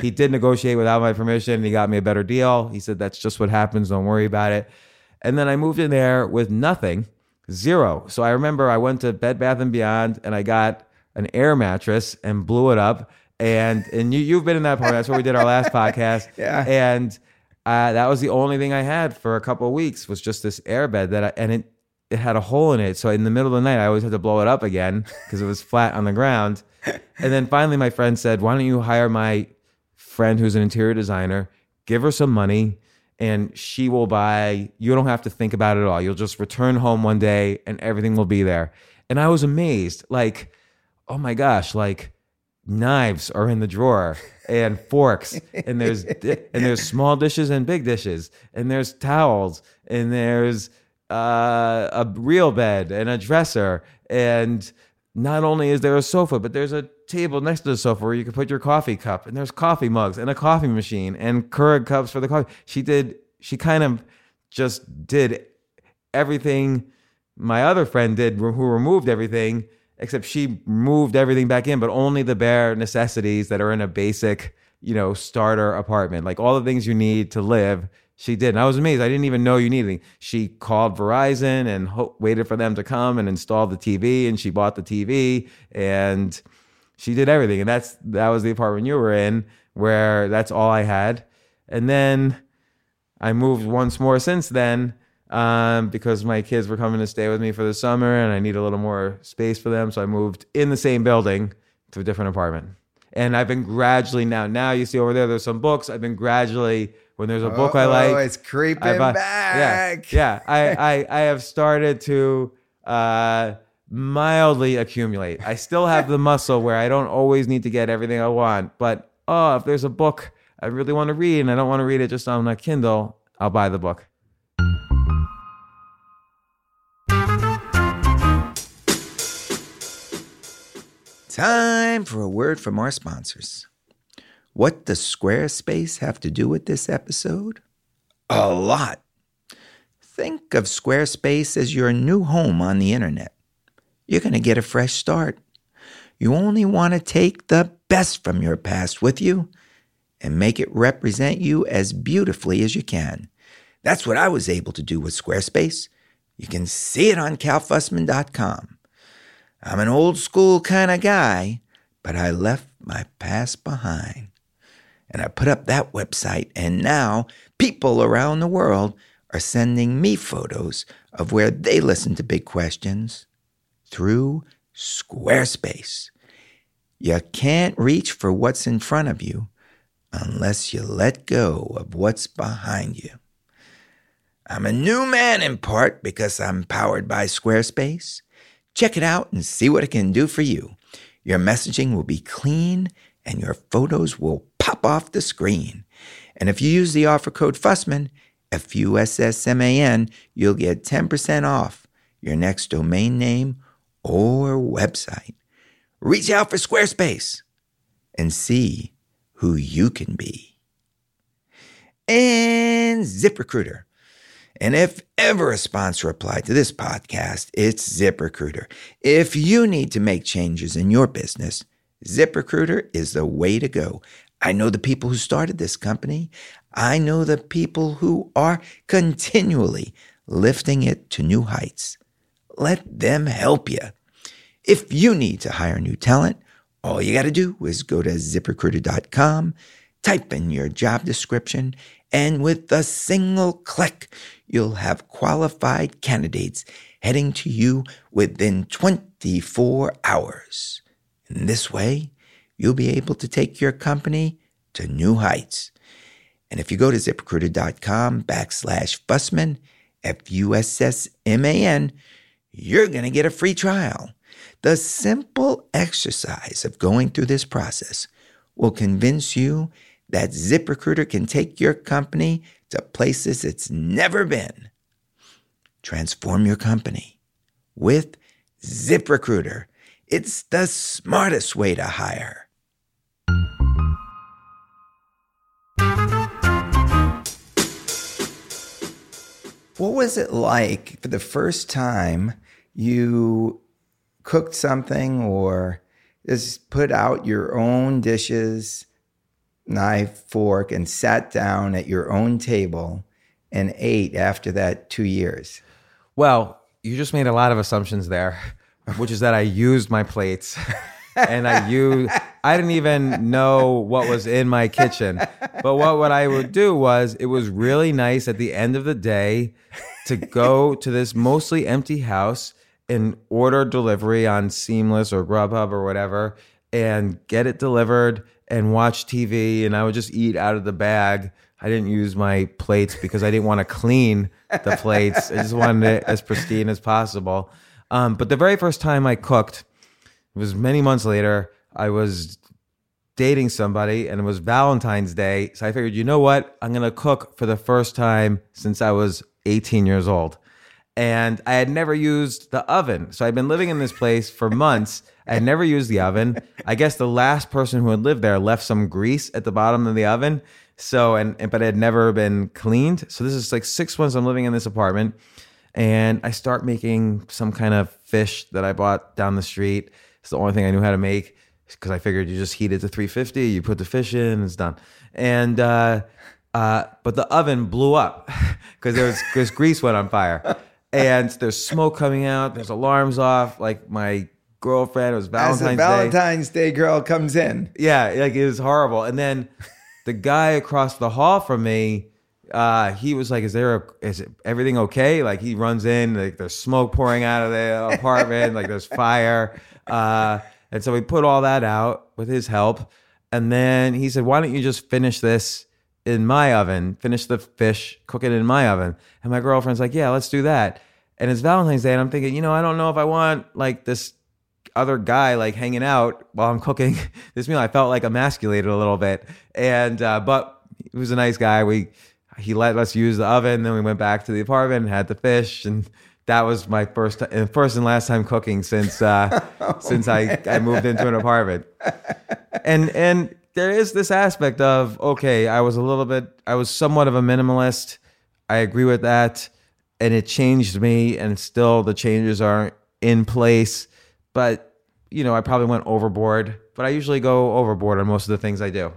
He did negotiate without my permission. And he got me a better deal. He said, that's just what happens. Don't worry about it. And then I moved in there with nothing, zero. So I remember I went to Bed Bath and Beyond and I got an air mattress and blew it up. And and you you've been in that part. That's where we did our last podcast. Yeah. And uh, that was the only thing I had for a couple of weeks was just this air bed that I, and it it had a hole in it. So in the middle of the night, I always had to blow it up again because it was flat on the ground. And then finally, my friend said, "Why don't you hire my friend who's an interior designer? Give her some money." And she will buy, you don't have to think about it at all. You'll just return home one day and everything will be there. And I was amazed. Like, oh my gosh, like knives are in the drawer and forks and there's di- and there's small dishes and big dishes and there's towels and there's uh, a real bed and a dresser and not only is there a sofa but there's a table next to the sofa where you can put your coffee cup and there's coffee mugs and a coffee machine and Keurig cups for the coffee. She did she kind of just did everything my other friend did who removed everything except she moved everything back in but only the bare necessities that are in a basic you know starter apartment. Like all the things you need to live she did. And i was amazed. I didn't even know you needed she called verizon and ho- waited for them to come and install the tv and she bought the tv and she did everything. And that's that was the apartment you were in where that's all i had. And then I moved once more since then um, because my kids were coming to stay with me for the summer and I need a little more space for them. So I moved in the same building to a different apartment. And I've been gradually now, now you see over there, there's some books. I've been gradually, when there's a book I Oh, like, it's creeping I buy- back. Yeah, yeah. I, I, I have started to uh, mildly accumulate. I still have the muscle where I don't always need to get everything I want. But oh, if there's a book I really want to read and I don't want to read it just on a Kindle, I'll buy the book. Time for a word from our sponsors. What does Squarespace have to do with this episode? A lot. Think of Squarespace as your new home on the internet. You're going to get a fresh start. You only want to take the best from your past with you and make it represent you as beautifully as you can. That's what I was able to do with Squarespace. You can see it on calfussman.com. I'm an old school kind of guy, but I left my past behind. And I put up that website, and now people around the world are sending me photos of where they listen to big questions through Squarespace. You can't reach for what's in front of you unless you let go of what's behind you. I'm a new man in part because I'm powered by Squarespace. Check it out and see what it can do for you. Your messaging will be clean and your photos will pop off the screen. And if you use the offer code Fussman, F U S S M A N, you'll get 10% off your next domain name or website. Reach out for Squarespace and see who you can be. And ZipRecruiter. And if ever a sponsor applied to this podcast, it's ZipRecruiter. If you need to make changes in your business, ZipRecruiter is the way to go. I know the people who started this company. I know the people who are continually lifting it to new heights. Let them help you. If you need to hire new talent, all you got to do is go to ziprecruiter.com, type in your job description, and with a single click, you'll have qualified candidates heading to you within 24 hours. In this way, you'll be able to take your company to new heights. And if you go to ziprecruiter.com backslash Fussman, F U S S M A N, you're going to get a free trial. The simple exercise of going through this process will convince you that ZipRecruiter can take your company to places it's never been. Transform your company with ZipRecruiter. It's the smartest way to hire. What was it like for the first time you cooked something or just put out your own dishes, knife, fork, and sat down at your own table and ate after that two years? Well, you just made a lot of assumptions there, which is that I used my plates and I used I didn't even know what was in my kitchen. But what, what I would do was it was really nice at the end of the day to go to this mostly empty house and order delivery on Seamless or Grubhub or whatever and get it delivered and watch TV and I would just eat out of the bag. I didn't use my plates because I didn't want to clean the plates. I just wanted it as pristine as possible. Um, but the very first time I cooked, it was many months later. I was dating somebody and it was Valentine's Day. So I figured, you know what? I'm going to cook for the first time since I was 18 years old. And I had never used the oven. So I'd been living in this place for months. I had never used the oven. I guess the last person who had lived there left some grease at the bottom of the oven. So, and, and but it had never been cleaned. So this is like six months I'm living in this apartment. And I start making some kind of fish that I bought down the street. It's the only thing I knew how to make because I figured you just heat it to 350, you put the fish in, it's done. And uh, uh, but the oven blew up because there was because grease went on fire, and there's smoke coming out. There's alarms off. Like my girlfriend, it was As Valentine's a Day. Valentine's Day girl comes in. Yeah, like it was horrible. And then the guy across the hall from me, uh, he was like, "Is there a, is it, everything okay?" Like he runs in, like there's smoke pouring out of the apartment, like there's fire. Uh, and so we put all that out with his help, and then he said, "Why don't you just finish this in my oven? Finish the fish, cook it in my oven." And my girlfriend's like, "Yeah, let's do that." And it's Valentine's Day, and I'm thinking, you know, I don't know if I want like this other guy like hanging out while I'm cooking this meal. I felt like emasculated a little bit, and uh, but he was a nice guy. We he let us use the oven. Then we went back to the apartment and had the fish, and that was my first ti- first and last time cooking since uh, since I I moved into an apartment. And and there is this aspect of okay, I was a little bit, I was somewhat of a minimalist. I agree with that, and it changed me, and still the changes are in place. But you know, I probably went overboard. But I usually go overboard on most of the things I do.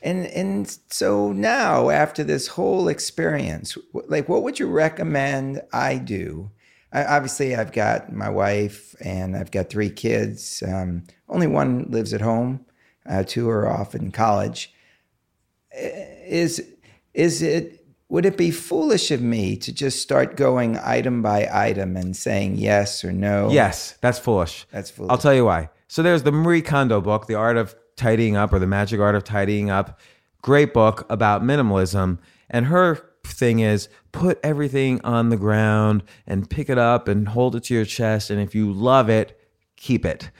And and so now after this whole experience, like what would you recommend I do? I, obviously, I've got my wife and I've got three kids. Um, only one lives at home. Uh, two are off in college. Is is it? Would it be foolish of me to just start going item by item and saying yes or no? Yes, that's foolish. That's foolish. I'll tell you why. So there's the Marie Kondo book, The Art of Tidying Up or The Magic Art of Tidying Up. Great book about minimalism. And her thing is put everything on the ground and pick it up and hold it to your chest. And if you love it, keep it.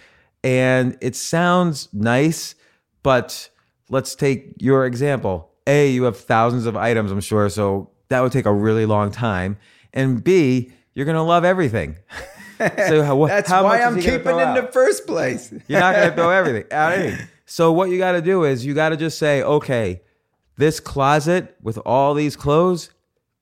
And it sounds nice, but let's take your example. A, you have thousands of items, I'm sure, so that would take a really long time. And B, you're gonna love everything. so how, That's how why I'm is he gonna keeping in out? the first place. You're not going to throw everything out. So what you got to do is you got to just say, okay, this closet with all these clothes,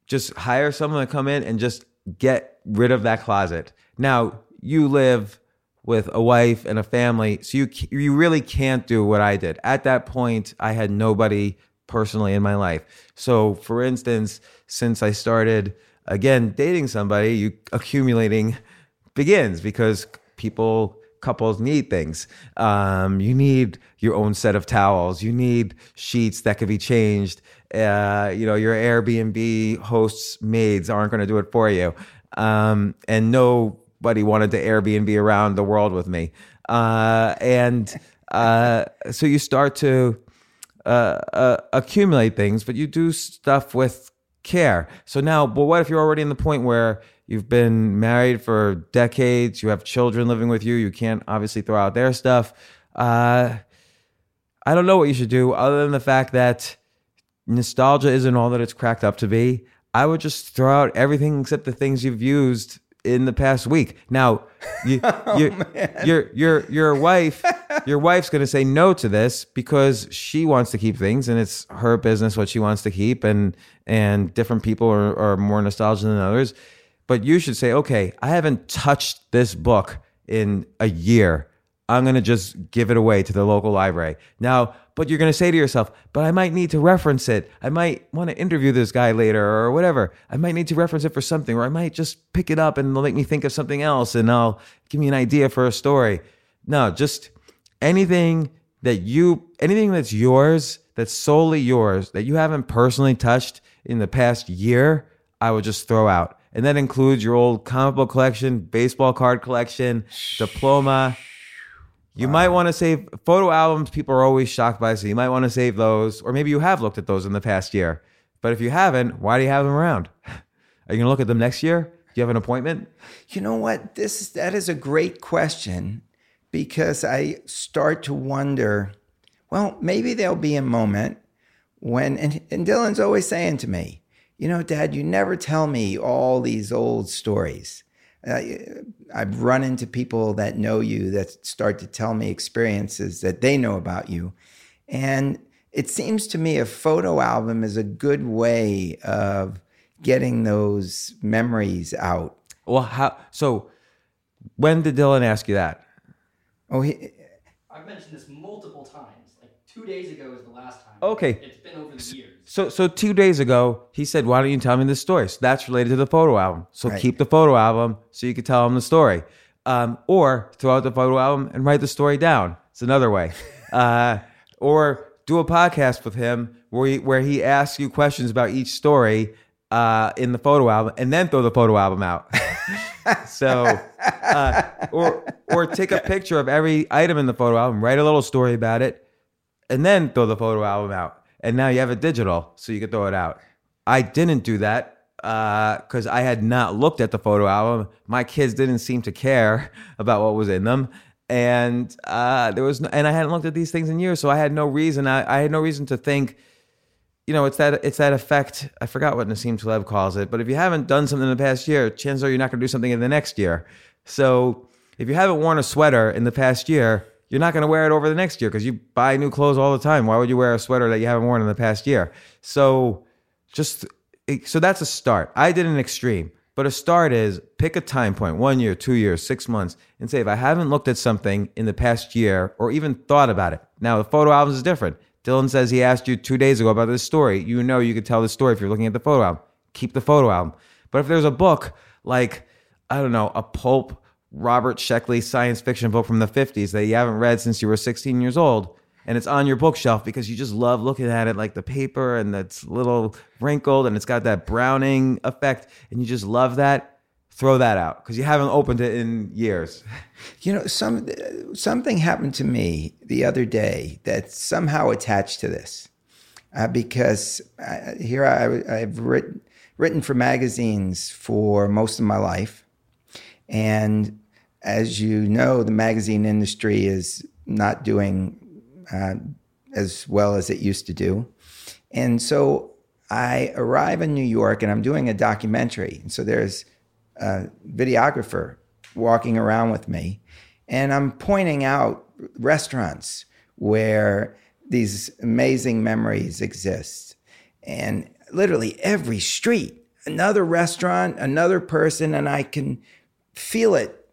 just hire someone to come in and just get rid of that closet. Now you live with a wife and a family, so you you really can't do what I did. At that point, I had nobody personally in my life. So, for instance, since I started again dating somebody, you accumulating begins because people couples need things. Um, you need your own set of towels. You need sheets that could be changed. Uh, you know your airbnb hosts maids aren't going to do it for you. Um, and nobody wanted to airbnb around the world with me. Uh, and uh, so you start to uh, uh, accumulate things, but you do stuff with care. So now, but what if you're already in the point where you've been married for decades, you have children living with you, you can't obviously throw out their stuff. Uh, I don't know what you should do other than the fact that nostalgia isn't all that it's cracked up to be. I would just throw out everything except the things you've used in the past week. Now, you, Oh, you, your your your wife your wife's going to say no to this because she wants to keep things and it's her business what she wants to keep and and different people are, are more nostalgic than others. But you should say, okay, I haven't touched this book in a year. I'm going to just give it away to the local library. Now, but you're going to say to yourself, but I might need to reference it. I might want to interview this guy later or whatever. I might need to reference it for something, or I might just pick it up and it'll make me think of something else and I'll give me an idea for a story. No, just anything that you, anything that's yours, that's solely yours, that you haven't personally touched in the past year, I would just throw out. And that includes your old comic book collection, baseball card collection, diploma. You might want to save photo albums. People are always shocked by, so you might want to save those. Or maybe you have looked at those in the past year. But if you haven't, why do you have them around? Are you going to look at them next year? Do you have an appointment? You know what? This that is a great question because I start to wonder. Well, maybe there'll be a moment when, and, and Dylan's always saying to me, "You know, Dad, you never tell me all these old stories." Uh, I've run into people that know you that start to tell me experiences that they know about you, and it seems to me a photo album is a good way of getting those memories out. Well, how? So, when did Dylan ask you that? Oh, he, I've mentioned this multiple times. Like two days ago is the last time. Okay. It's been over the years. So, so two days ago, he said, "Why don't you tell me the story?" So that's related to the photo album. So Right. keep the photo album so you can tell him the story, um, or throw out the photo album and write the story down. It's another way, uh, or do a podcast with him where he, where he asks you questions about each story uh, in the photo album, and then throw the photo album out. so, uh, or or take a picture of every item in the photo album, write a little story about it, and then throw the photo album out. And now you have it digital, so you can throw it out. I didn't do that because I had not looked at the photo album. My kids didn't seem to care about what was in them, and uh, there was, no, and I hadn't looked at these things in years, so I had no reason. I, I had no reason to think. You know, it's that it's that effect. I forgot what Nassim Taleb calls it, but if you haven't done something in the past year, chances are you're not going to do something in the next year. So if you haven't worn a sweater in the past year, you're not going to wear it over the next year because you buy new clothes all the time. Why would you wear a sweater that you haven't worn in the past year? So just so that's a start. I did an extreme, but a start is pick a time point, one year, two years, six months, and say if I haven't looked at something in the past year or even thought about it. Now the photo albums is different. Dylan says he asked you two days ago about this story. You know you could tell the story if you're looking at the photo album. Keep the photo album. But if there's a book like I don't know, a pulp Robert Sheckley science fiction book from the 50s that you haven't read since you were 16 years old, and it's on your bookshelf because you just love looking at it like the paper and it's little wrinkled and it's got that browning effect, and you just love that, throw that out because you haven't opened it in years. You know, some something happened to me the other day that's somehow attached to this, uh, because I, here I, I've written written for magazines for most of my life, and as you know, the magazine industry is not doing uh, as well as it used to do, and so I arrive in New York and I'm doing a documentary, and so there's a videographer walking around with me, and I'm pointing out restaurants where these amazing memories exist. And literally every street, another restaurant, another person, and I can feel it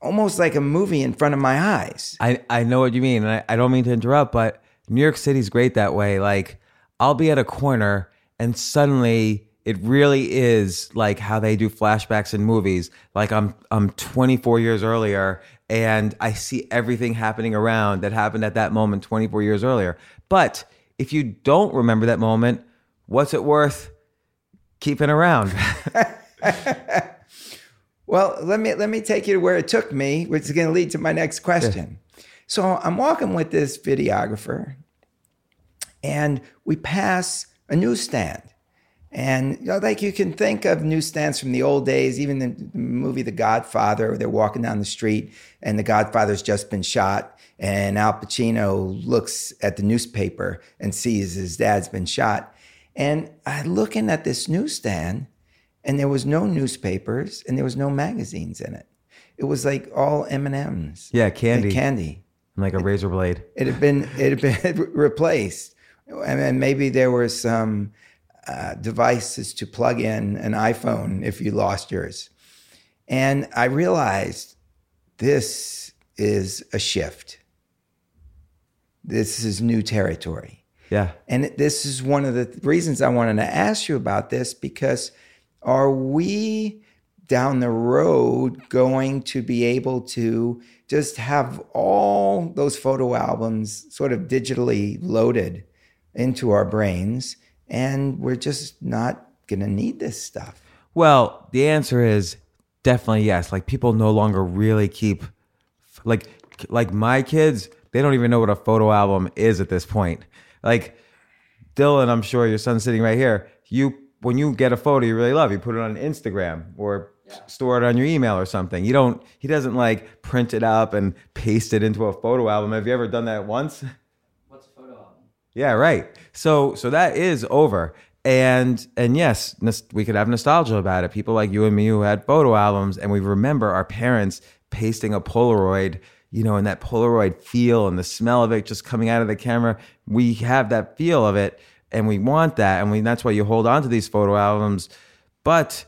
almost like a movie in front of my eyes. I, I know what you mean, and I, I don't mean to interrupt, but New York City's great that way. Like, I'll be at a corner and suddenly it really is like how they do flashbacks in movies. Like I'm I'm 24 years earlier and I see everything happening around that happened at that moment 24 years earlier. But if you don't remember that moment, what's it worth keeping around? Well, let me let me take you to where it took me, which is going to lead to my next question. So I'm walking with this videographer, and we pass a newsstand. And you know, like you can think of newsstands from the old days, even the, the movie The Godfather, where they're walking down the street and the Godfather's just been shot, and Al Pacino looks at the newspaper and sees his dad's been shot. And I looking at this newsstand, and there was no newspapers and there was no magazines in it. It was like all M and M's. Yeah, candy. candy. and like a razor blade. It had been it had been replaced, and then maybe there were some uh, devices to plug in an iPhone if you lost yours. And I realized this is a shift. This is new territory. Yeah. And this is one of the reasons I wanted to ask you about this because are we down the road going to be able to just have all those photo albums sort of digitally loaded into our brains and we're just not going to need this stuff? Well, the answer is definitely yes. Like people no longer really keep like like my kids, they don't even know what a photo album is at this point. Like Dylan, I'm sure your son's sitting right here. You when you get a photo you really love, you put it on Instagram or store it on your email or something. You don't he doesn't like print it up and paste it into a photo album. Have you ever done that once? What's a photo album? Yeah, right. So so that is over. And and yes, we could have nostalgia about it. People like you and me who had photo albums and we remember our parents pasting a Polaroid, you know, and that Polaroid feel and the smell of it just coming out of the camera. We have that feel of it and we want that and we that's why you hold on to these photo albums. But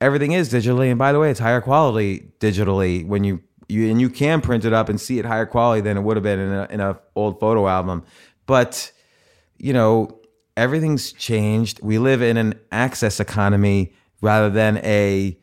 everything is digitally and by the way, it's higher quality digitally when you you and you can print it up and see it higher quality than it would have been in a in a old photo album. But you know, everything's changed. We live in an access economy rather than a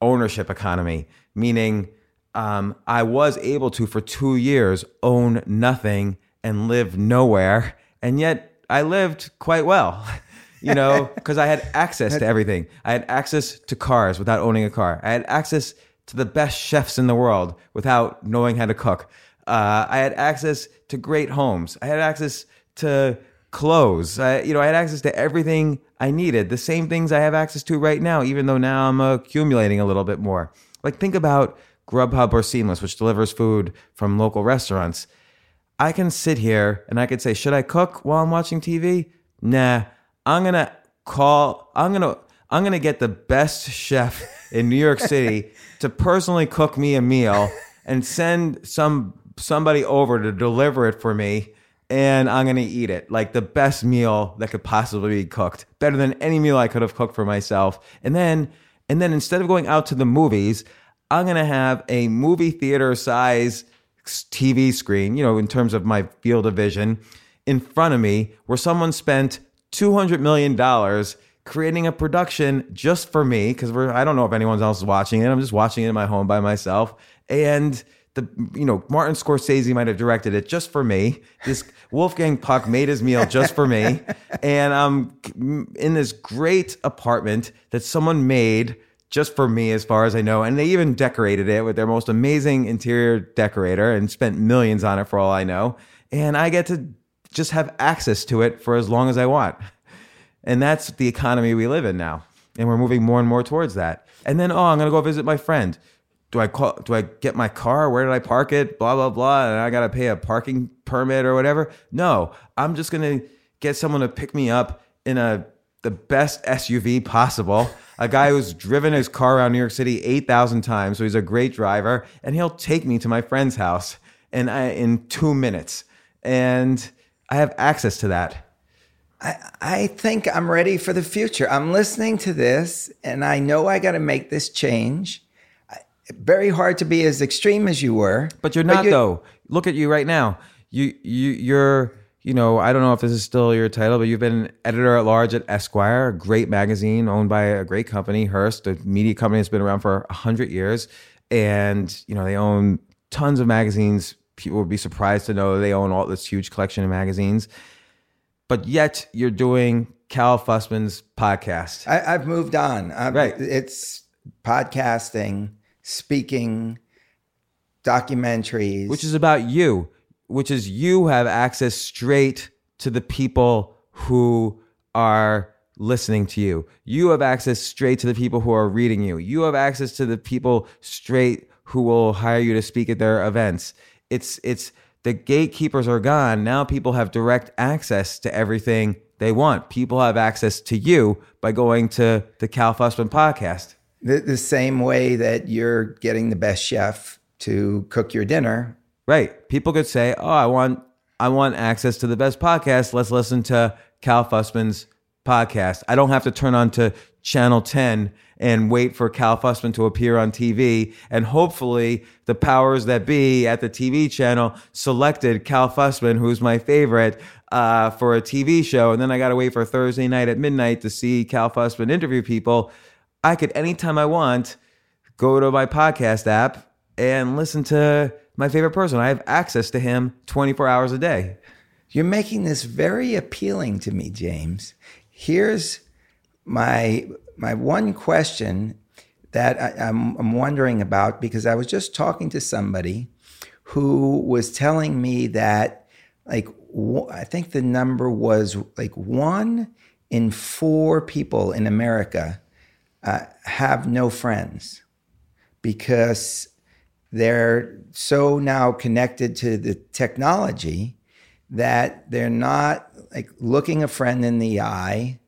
ownership economy, meaning um, I was able to for two years own nothing and live nowhere, and yet I lived quite well. You know, because I had access to everything. I had access to cars without owning a car. I had access to the best chefs in the world without knowing how to cook. Uh, I had access to great homes. I had access to clothes. I, you know, I had access to everything I needed. The same things I have access to right now, even though now I'm accumulating a little bit more. Like think about Grubhub or Seamless, which delivers food from local restaurants. I can sit here and I could say, should I cook while I'm watching TV? Nah, I'm gonna call. I'm gonna. I'm gonna get the best chef in New York City to personally cook me a meal and send some somebody over to deliver it for me, and I'm gonna eat it like the best meal that could possibly be cooked, better than any meal I could have cooked for myself. And then, and then instead of going out to the movies, I'm gonna have a movie theater size TV screen, you know, in terms of my field of vision, in front of me, where someone spent two hundred million dollars creating a production just for me because we're I don't know if anyone else is watching it. I'm just watching it in my home by myself, and the you know Martin Scorsese might have directed it just for me. This Wolfgang Puck made his meal just for me, and I'm in this great apartment that someone made just for me, as far as I know. And they even decorated it with their most amazing interior decorator and spent millions on it for all I know. And I get to just have access to it for as long as I want. And that's the economy we live in now. And we're moving more and more towards that. And then, oh, I'm going to go visit my friend. Do I call, do I get my car? Where did I park it? Blah, blah, blah. And I got to pay a parking permit or whatever. No, I'm just going to get someone to pick me up in a the best SUV possible. A guy who's driven his car around New York City 8,000 times, so he's a great driver, and he'll take me to my friend's house in, uh, in two minutes. And I have access to that. I, I think I'm ready for the future. I'm listening to this and I know I got to make this change. I- Very hard to be as extreme as you were. But you're not you- though. Look at you right now. You you you're you know I don't know if this is still your title, but you've been editor at large at Esquire, a great magazine owned by a great company, Hearst, a media company that's been around for hundred years, and you know they own tons of magazines. People would be surprised to know they own all this huge collection of magazines. But yet you're doing Cal Fussman's podcast. I, I've moved on. i Right. It's podcasting, speaking, documentaries. which is about you, which is you have access straight to the people who are listening to you. You have access straight to the people who are reading you. You have access to the people straight who will hire you to speak at their events. It's it's the gatekeepers are gone. Now people have direct access to everything they want. People have access to you by going to the Cal Fussman podcast. The, the same way that you're getting the best chef to cook your dinner. Right. People could say, "Oh, I want I want access to the best podcast. Let's listen to Cal Fussman's podcast. I don't have to turn on to channel 10 and wait for Cal Fussman to appear on TV. And hopefully the powers that be at the TV channel selected Cal Fussman, who's my favorite, uh, for a TV show. And then I got to wait for Thursday night at midnight to see Cal Fussman interview people. I could, anytime I want, go to my podcast app and listen to my favorite person. I have access to him 24 hours a day. You're making this very appealing to me, James. Here's my my one question that I, am I'm, I'm wondering about because I was just talking to somebody who was telling me that like I think the number was like one in four people in America uh, have no friends because they're so now connected to the technology that they're not like looking a friend in the eye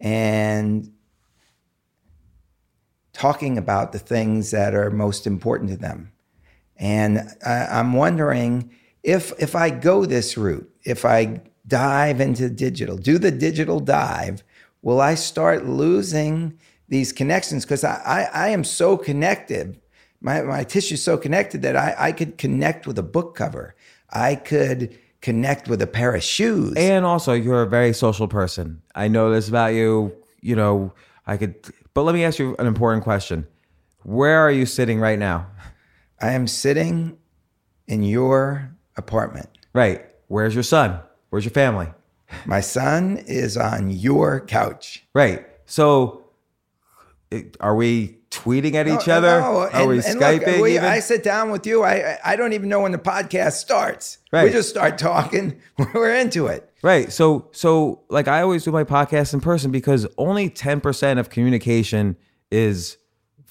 and talking about the things that are most important to them. And I, am wondering if if I go this route, if I dive into digital, do the digital dive, will I start losing these connections? Because I, I, I am so connected. My, my tissue is so connected that I, I could connect with a book cover. I could connect with a pair of shoes. And also, you're a very social person. I know this about you. You know, I could, but let me ask you an important question. Where are you sitting right now? I am sitting in your apartment. Right. Where's your son? Where's your family? My son is on your couch. Right. So, are we tweeting at each other? No. Are and, we and Skyping? Look, we, I sit down with you. I I don't even know when the podcast starts. Right. We just start talking. We're into it. Right. So so like I always do my podcast in person because only 10% of communication is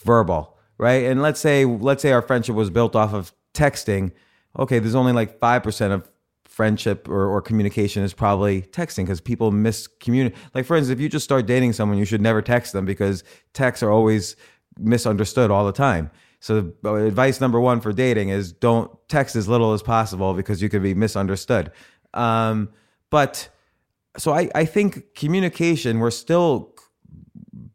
verbal, right? And let's say let's say our friendship was built off of texting. Okay, there's only like 5% of friendship or, or communication is probably texting because people miscommunicate. Like, for instance, if you just start dating someone, you should never text them because texts are always misunderstood all the time. So advice number one for dating is don't text as little as possible because you could be misunderstood. Um, but so I, I think communication, we're still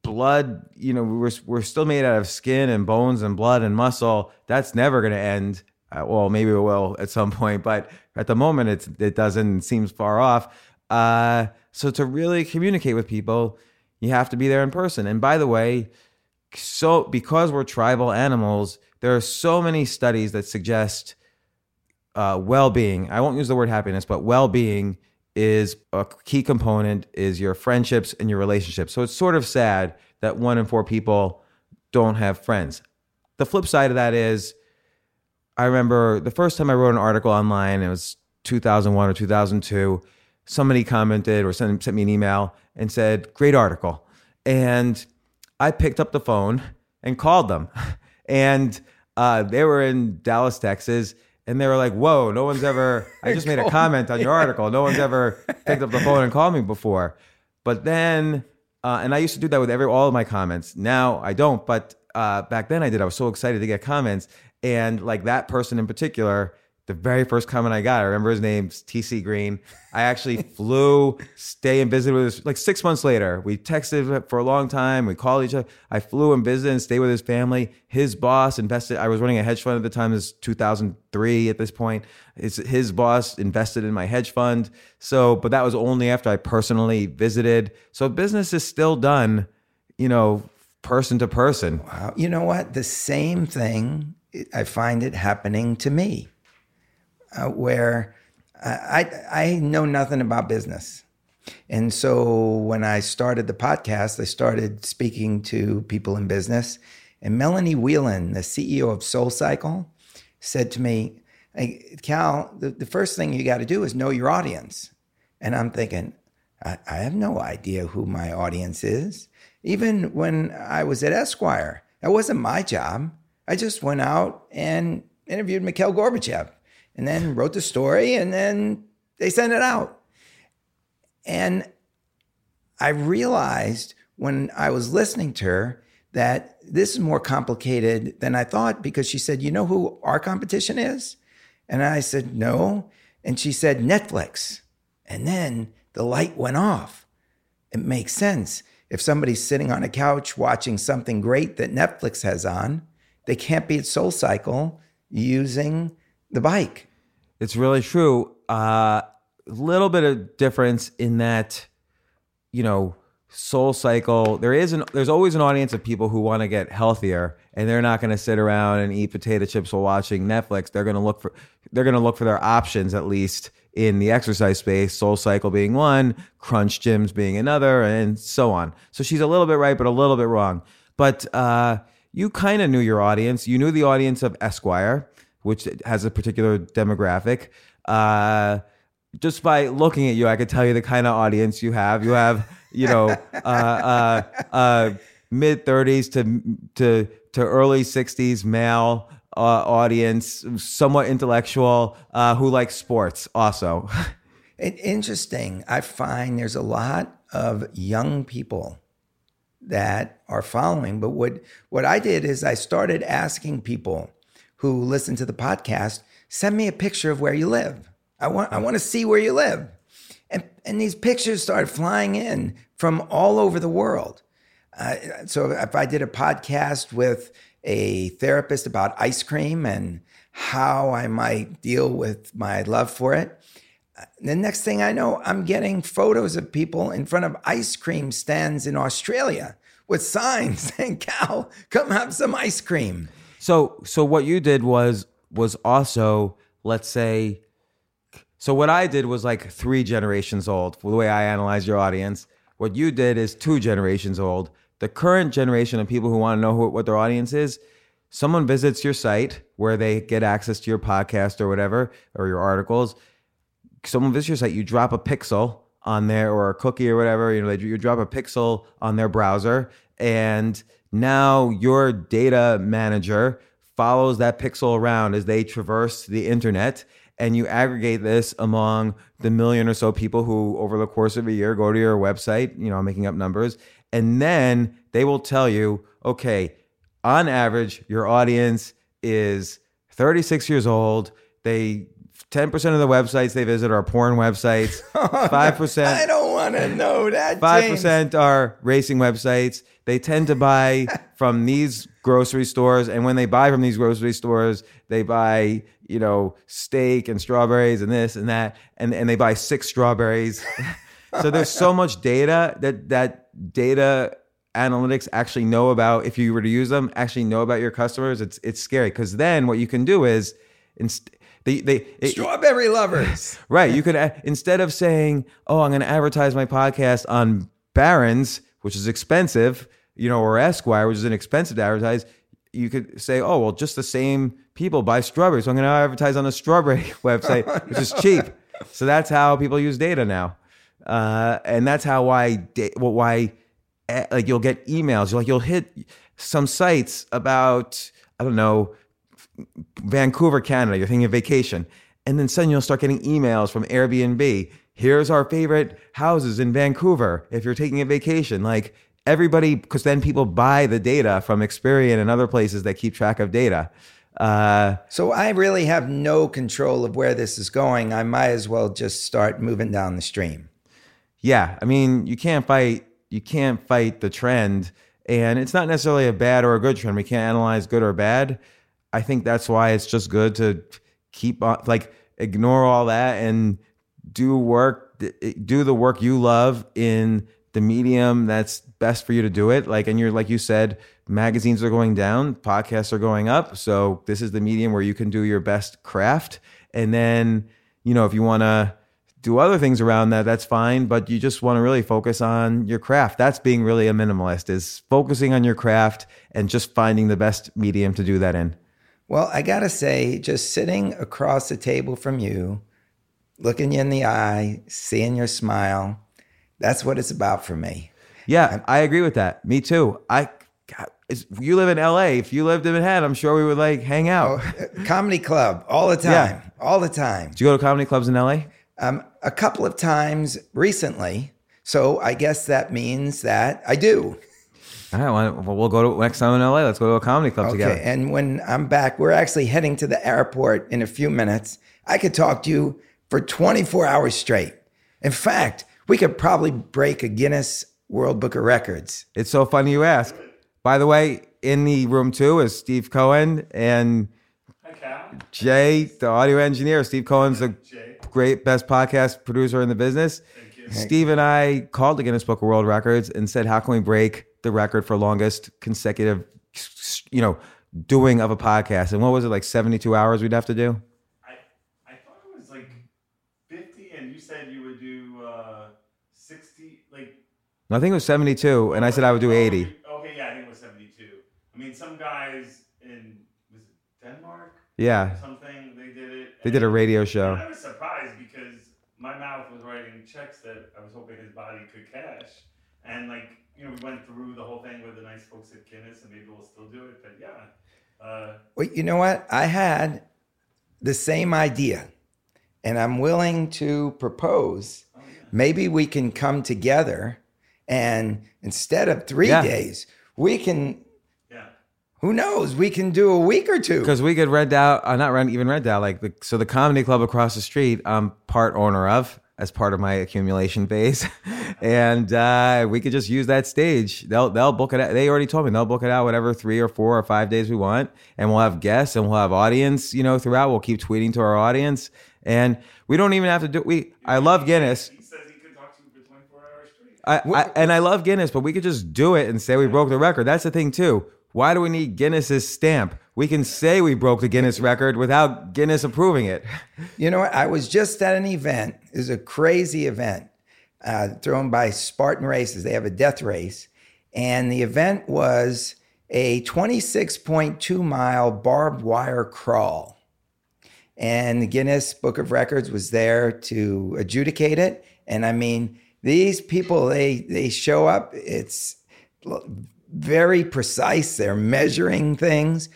blood, you know, we're, we're still made out of skin and bones and blood and muscle. That's never going to end. Uh, well, maybe it will at some point, but at the moment it's, it doesn't, it seems far off. Uh, so to really communicate with people, you have to be there in person. And by the way, so because we're tribal animals, there are so many studies that suggest uh, well-being. I won't use the word happiness, but well-being is a key component is your friendships and your relationships. So it's sort of sad that one in four people don't have friends. The flip side of that is I remember the first time I wrote an article online, it was 2001 or 2002. Somebody commented or sent, sent me an email and said, Great article. And I picked up the phone and called them. And uh, they were in Dallas, Texas. And they were like, whoa, no one's ever, I just made a comment on your article. No one's ever picked up the phone and called me before. But then, uh, and I used to do that with every, all of my comments. Now I don't, but uh, back then I did. I was so excited to get comments. And like that person in particular, the very first comment I got, I remember his name's TC Green. I actually flew, stay and visited with his, like six months later. We texted for a long time. We called each other. I flew and visited and stayed with his family. His boss invested, I was running a hedge fund at the time, this 2003 at this point. His, boss invested in my hedge fund. So, but that was only after I personally visited. So business is still done, you know, person to person. Wow. You know what? The same thing, I find it happening to me uh, where I, I know nothing about business. And so when I started the podcast, I started speaking to people in business. And Melanie Whelan, the CEO of Soul Cycle, said to me, hey, Cal, the, the first thing you got to do is know your audience. And I'm thinking, I have no idea who my audience is. Even when I was at Esquire, that wasn't my job. I just went out and interviewed Mikhail Gorbachev and then wrote the story and then they sent it out. And I realized when I was listening to her that this is more complicated than I thought because she said, You know who our competition is? And I said, No. And she said, Netflix. And then the light went off. It makes sense. If somebody's sitting on a couch watching something great that Netflix has on, they can't be at Soul Cycle using the bike. It's really true. A uh, little bit of difference in that, you know, Soul Cycle. There is an there's always an audience of people who want to get healthier, and they're not going to sit around and eat potato chips while watching Netflix. They're going to look for they're going to look for their options at least in the exercise space. Soul Cycle being one, Crunch Gyms being another, and so on. So she's a little bit right, but a little bit wrong. But uh, you kind of knew your audience. You knew the audience of Esquire, which has a particular demographic. Uh, just by looking at you, I could tell you the kind of audience you have. You have you know, uh, uh, uh, mid 30s to to to early 60s male uh, audience, somewhat intellectual, uh, who likes sports also. it, interesting. I find there's a lot of young people that are following. But what what I did is I started asking people who listen to the podcast, send me a picture of where you live. I want I want to see where you live. And, and these pictures started flying in from all over the world. Uh, so if I did a podcast with a therapist about ice cream and how I might deal with my love for it, uh, the next thing I know, I'm getting photos of people in front of ice cream stands in Australia with signs saying, "Cal, come have some ice cream." So, so what you did was was also, let's say, so what I did was like three generations old. The way I analyze your audience, what you did is two generations old. The current generation of people who want to know who, what their audience is, someone visits your site where they get access to your podcast or whatever or your articles. Someone visits your site, you drop a pixel on there or a cookie or whatever. You know, you drop a pixel on their browser, and now your data manager follows that pixel around as they traverse the internet and you aggregate this among the million or so people who over the course of a year go to your website, you know, I'm making up numbers, and then they will tell you, okay, on average, your audience is 36 years old. They 10% of the websites they visit are porn websites. 5% I don't want to know that. 5% James. are racing websites. They tend to buy from these grocery stores and when they buy from these grocery stores, they buy you know, steak and strawberries and this and that, and, and they buy six strawberries. so there's so much data that that data analytics actually know about if you were to use them, actually know about your customers. It's it's scary because then what you can do is inst- they, they it, strawberry lovers. right. You could instead of saying, "Oh, I'm going to advertise my podcast on Barron's, which is expensive," you know, or Esquire, which is inexpensive to advertise. You could say, "Oh, well, just the same people buy strawberries. So I'm going to advertise on a strawberry website, oh, which no. is cheap. So that's how people use data now. Uh, and that's how why well, why eh, like you'll get emails like you'll hit some sites about I don't know Vancouver, Canada. You're thinking of vacation, and then suddenly you'll start getting emails from Airbnb. Here's our favorite houses in Vancouver. If you're taking a vacation, like everybody, because then people buy the data from Experian and other places that keep track of data. Uh, so I really have no control of where this is going. I might as well just start moving down the stream. Yeah, I mean, you can't fight you can't fight the trend, and it's not necessarily a bad or a good trend. We can't analyze good or bad. I think that's why it's just good to keep on like ignore all that and do work do the work you love in the medium that's best for you to do it like and you're like you said magazines are going down, podcasts are going up. So this is the medium where you can do your best craft. And then, you know, if you want to do other things around that, that's fine. But you just want to really focus on your craft. That's being really a minimalist is focusing on your craft and just finding the best medium to do that in. Well, I got to say, just sitting across the table from you, looking you in the eye, seeing your smile, that's what it's about for me. Yeah, I agree with that. Me too. I God, you live in LA. If you lived in Manhattan, I'm sure we would like hang out. Oh, comedy club all the time, yeah. all the time. Do you go to comedy clubs in LA? Um, a couple of times recently. So I guess that means that I do. All right, well, we'll go to next time in LA. Let's go to a comedy club together. Okay. together. And when I'm back, we're actually heading to the airport in a few minutes. I could talk to you for 24 hours straight. In fact, we could probably break a Guinness World Book of Records. It's so funny you ask. By the way, in the room too is Steve Cohen and Jay, the audio engineer. Steve Cohen's the great best podcast producer in the business. Steve and I called the Guinness Book of World Records and said, "How can we break the record for longest consecutive, you know, doing of a podcast?" And what was it like? Seventy-two hours we'd have to do. I, I thought it was like 50, and you said you would do uh, 60, like. I think it was seventy-two, and I said I would do eighty. Okay, yeah, I think it was 72. I mean, some guys in, was it Denmark? Yeah, or Something, they did it. they did a radio show. I was surprised because my mouth was writing checks that I was hoping his body could cash. And like, you know, we went through the whole thing with the nice folks at Guinness, and maybe we'll still do it. But yeah, uh, Well, you know what? I had the same idea, and I'm willing to propose maybe we can come together and instead of three Yeah. days, we can, yeah, who knows, we can do a week or two. Because we could rent out, uh, not rent, even rent out, like the, so the comedy club across the street, I'm part owner of as part of my accumulation phase, and uh, we could just use that stage. They'll they'll book it. Out. They already told me they'll book it out whatever three or four or five days we want, and we'll have guests and we'll have audience. You know, throughout we'll keep tweeting to our audience, and we don't even have to do. We I love Guinness. he says he could talk to you for 24 hours straight. I, I, and I love Guinness, but we could just do it and say we broke the record. That's the thing too. Why do we need Guinness's stamp? We can say we broke the Guinness record without Guinness approving it. You know what? I was just at an event. It was a crazy event uh, thrown by Spartan Races. They have a death race. And the event was a 26.2 mile barbed wire crawl. And the Guinness Book of Records was there to adjudicate it. And I mean, these people, they, they show up. It's very precise. They're measuring things.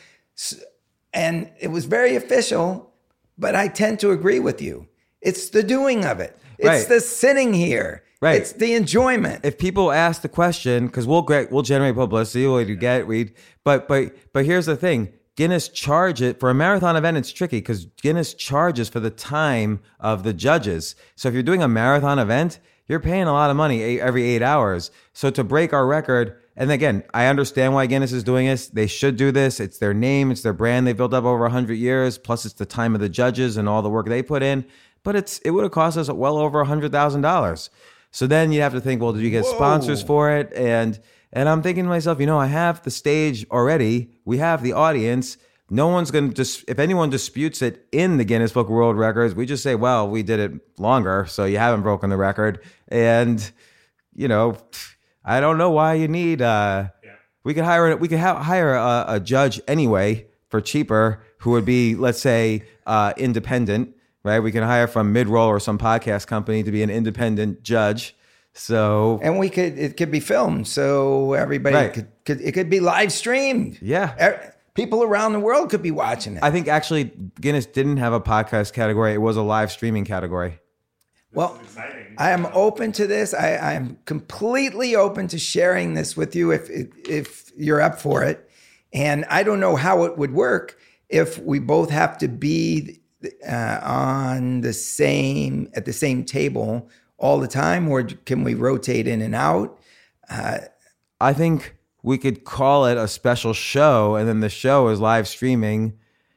And it was very official, but I tend to agree with you. It's the doing of it. It's Right. the sitting here. Right. It's the enjoyment. If people ask the question, because we'll get, we'll generate publicity, we'll get we. But but but here's the thing: Guinness charge it for a marathon event. It's tricky because Guinness charges for the time of the judges. So if you're doing a marathon event, you're paying a lot of money eight, every eight hours. So to break our record, and again, I understand why Guinness is doing this. They should do this. It's their name, it's their brand. They built up over hundred years. Plus, it's the time of the judges and all the work they put in. But it's it would have cost us well over hundred thousand dollars. So then you have to think, well, did you get sponsors for it? And and I'm thinking to myself, you know, I have the stage already. We have the audience. No one's going to dis- if anyone disputes it in the Guinness Book of World Records, we just say, well, we did it longer, so you haven't broken the record. And you know, I don't know why you need. uh We could hire we could ha- hire a, a judge anyway for cheaper, who would be, let's say, uh, independent right? We can hire from Midroll or some podcast company to be an independent judge. So and we could it could be filmed so everybody Right. could, could it could be live streamed Yeah. People around the world could be watching it. I think actually Guinness didn't have a podcast category; it was a live streaming category. well i am open to this. I i am completely open to sharing this with you if if you're up for it. And i don't know how it would work if we both have to be uh, on the same at the same table all the time or can we rotate in and out? I think we could call it a special show, and then the show is live streaming.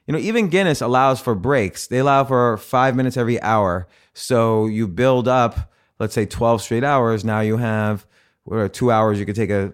You know, even Guinness allows for breaks. They allow for five minutes every hour. So you build up, let's say, 12 straight hours. Now you have what two hours. You could take a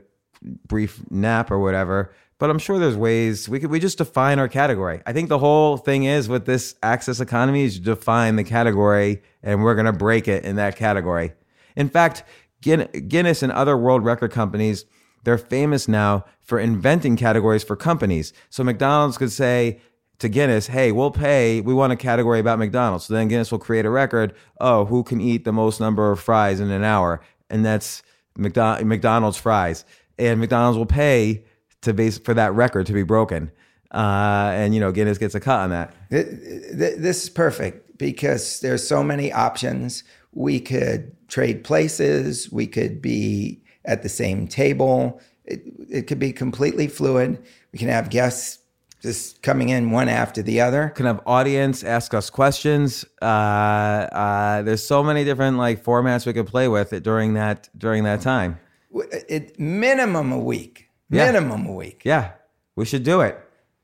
brief nap or whatever. But I'm sure there's ways we could we just define our category. I think the whole thing is with this access economy is define the category, and we're gonna break it in that category. In fact, Guinness and other world record companies, they're famous now for inventing categories for companies. So McDonald's could say to Guinness, hey, we'll pay, we want a category about McDonald's. So then Guinness will create a record, oh, who can eat the most number of fries in an hour? And that's McDo- McDonald's fries. And McDonald's will pay to base for that record to be broken. Uh, and you know, Guinness gets a cut on that. Th- th- This is perfect because there's so many options. We could trade places. We could be at the same table. It, it could be completely fluid. We can have guests just coming in one after the other. Can have audience ask us questions. Uh, uh, there's so many different like formats we could play with it during that during that time. It, minimum a week. Yeah. Minimum a week. Yeah, we should do it.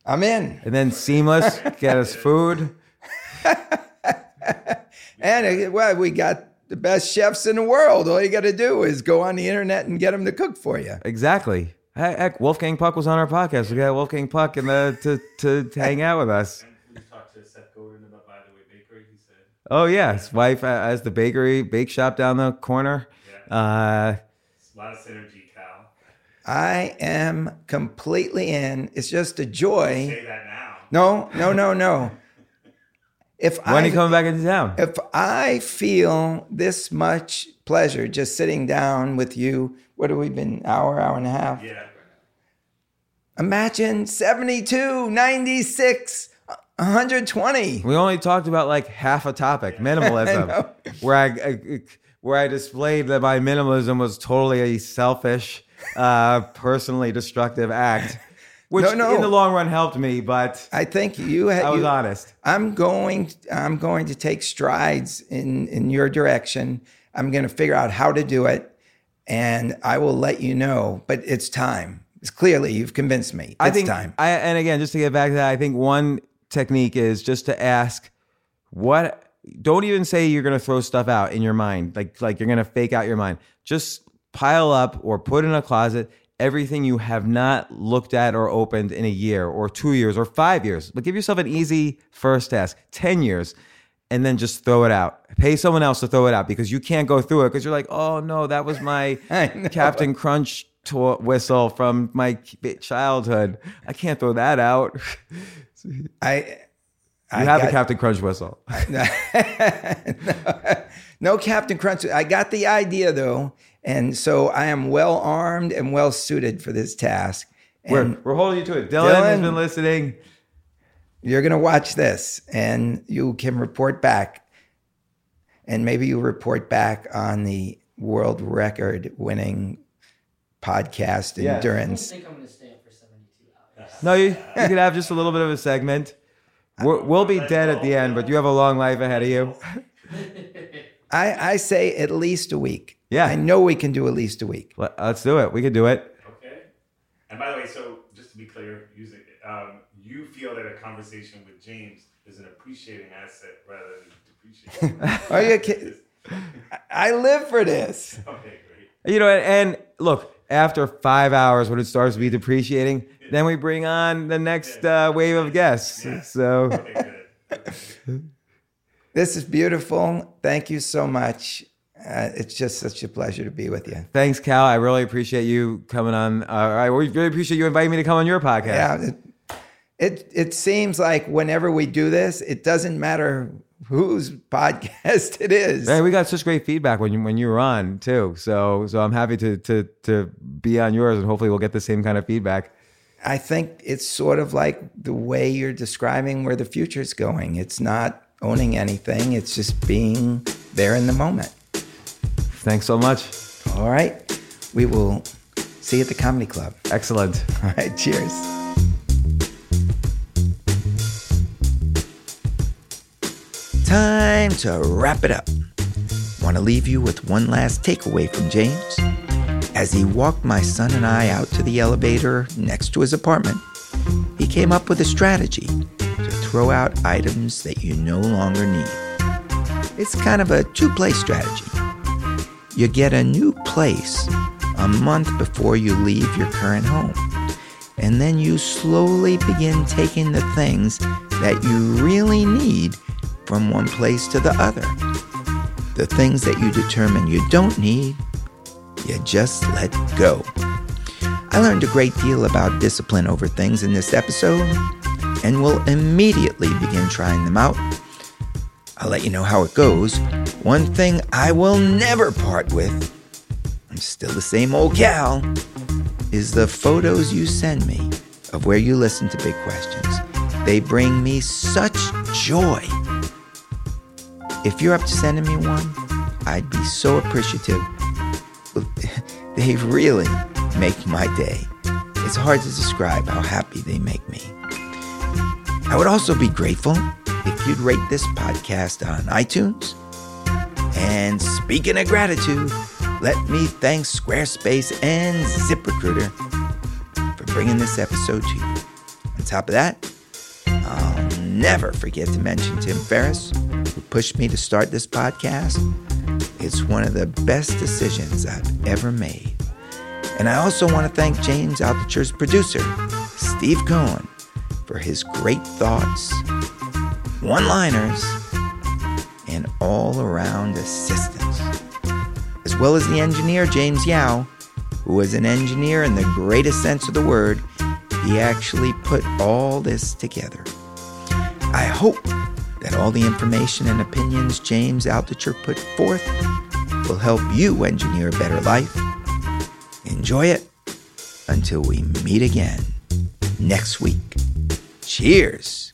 I'm in. And then seamless, get us food. And uh, well, we got the best chefs in the world. All you got to do is go on the internet and get them to cook for you. Exactly. Heck, heck, Wolfgang Puck was on our podcast. We got Wolfgang Puck in the, to, to, to hang out with us. We talked to Seth Godin about By the Way Bakery. He said, Oh yeah, his wife uh, has the bakery, bake shop down the corner. Uh, a lot of synergy, Cal. I am completely in. It's just a joy. Say that now. No, no, no, no. If when are you coming back into town? if I feel this much pleasure just sitting down with you, what have we been hour, hour and a half? Yeah. Imagine 72, 96, 120. We only talked about like half a topic, minimalism, know. where I, I where I displayed that my minimalism was totally a selfish, uh, personally destructive act, which No, no. in the long run helped me. But I think you had I was you- honest. I'm going I'm going to take strides in in your direction. I'm going to figure out how to do it and I will let you know, but it's time. It's clearly you've convinced me. It's I think time. I and again, just to get back to that, I think one technique is just to ask what. Don't even say you're going to throw stuff out in your mind, like like you're going to fake out your mind. Just pile up or put in a closet everything you have not looked at or opened in a year or two years or five years. But give yourself an easy first task, ten years, and then just throw it out. Pay someone else to throw it out because you can't go through it because you're like, oh no, that was my Captain Crunch to- whistle from my childhood. I can't throw that out. You I I have the got- Captain Crunch whistle. no Captain Crunch. I got the idea though, and so I am well armed and well suited for this task. We're, we're holding you to it. Dylan, has been listening. you're going to watch this, and you can report back, and maybe you report back on the world record winning podcast Yes. I don't endurance. think I'm going to stay up for 72 hours. No, you, you could have just a little bit of a segment. We're, we'll be dead at the end, but you have a long life ahead of you. I, I say at least a week. Yeah. I know we can do at least a week. Let- Let's do it. We can do it. Okay. And by the way, so just to be clear, using um, you feel that a conversation with James is an appreciating asset rather than depreciating. Are you kidding? I live for this. okay, great. You know, and, and look, after five hours, when it starts to be depreciating, then we bring on the next uh, wave of guests. So Okay. This is beautiful. Thank you so much. Uh, it's just such a pleasure to be with you. thanks, Cal. I really appreciate you coming on. Uh, I really appreciate you inviting me to come on your podcast. Yeah, it, it it seems like whenever we do this, it doesn't matter whose podcast it is. Hey, we got such great feedback when you when you were on too. So so I'm happy to to to be on yours, and hopefully we'll get the same kind of feedback. I think it's sort of like the way you're describing where the future's going. It's not owning anything; it's just being there in the moment. Thanks so much. All right, we will see you at the comedy club. Excellent. All right, cheers. Time to wrap it up. Want to leave you with one last takeaway from James? As he walked my son and I out to the elevator next to his apartment, he came up with a strategy to throw out items that you no longer need. It's kind of a two play strategy. You get a new place a month before you leave your current home. And then you slowly begin taking the things that you really need from one place to the other. The things that you determine you don't need, you just let go. I learned a great deal about discipline over things in this episode and will immediately begin trying them out. I'll let you know how it goes. One thing I will never part with, I'm still the same old gal, is the photos you send me of where you listen to Big Questions. They bring me such joy. If you're up to sending me one, I'd be so appreciative. They really make my day. It's hard to describe how happy they make me. I would also be grateful if you'd rate this podcast on iTunes. And speaking of gratitude, let me thank Squarespace and ZipRecruiter for bringing this episode to you. On top of that, I'll never forget to mention Tim Ferriss, who pushed me to start this podcast. It's one of the best decisions I've ever made. And I also want to thank James Altucher's producer, Steve Cohen, for his great thoughts, one liners, and all around assistance, as well as the engineer, James Yao, who was an engineer in the greatest sense of the word. He actually put all this together. I hope that all the information and opinions James Altucher put forth will help you engineer a better life. Enjoy it until we meet again next week. Cheers.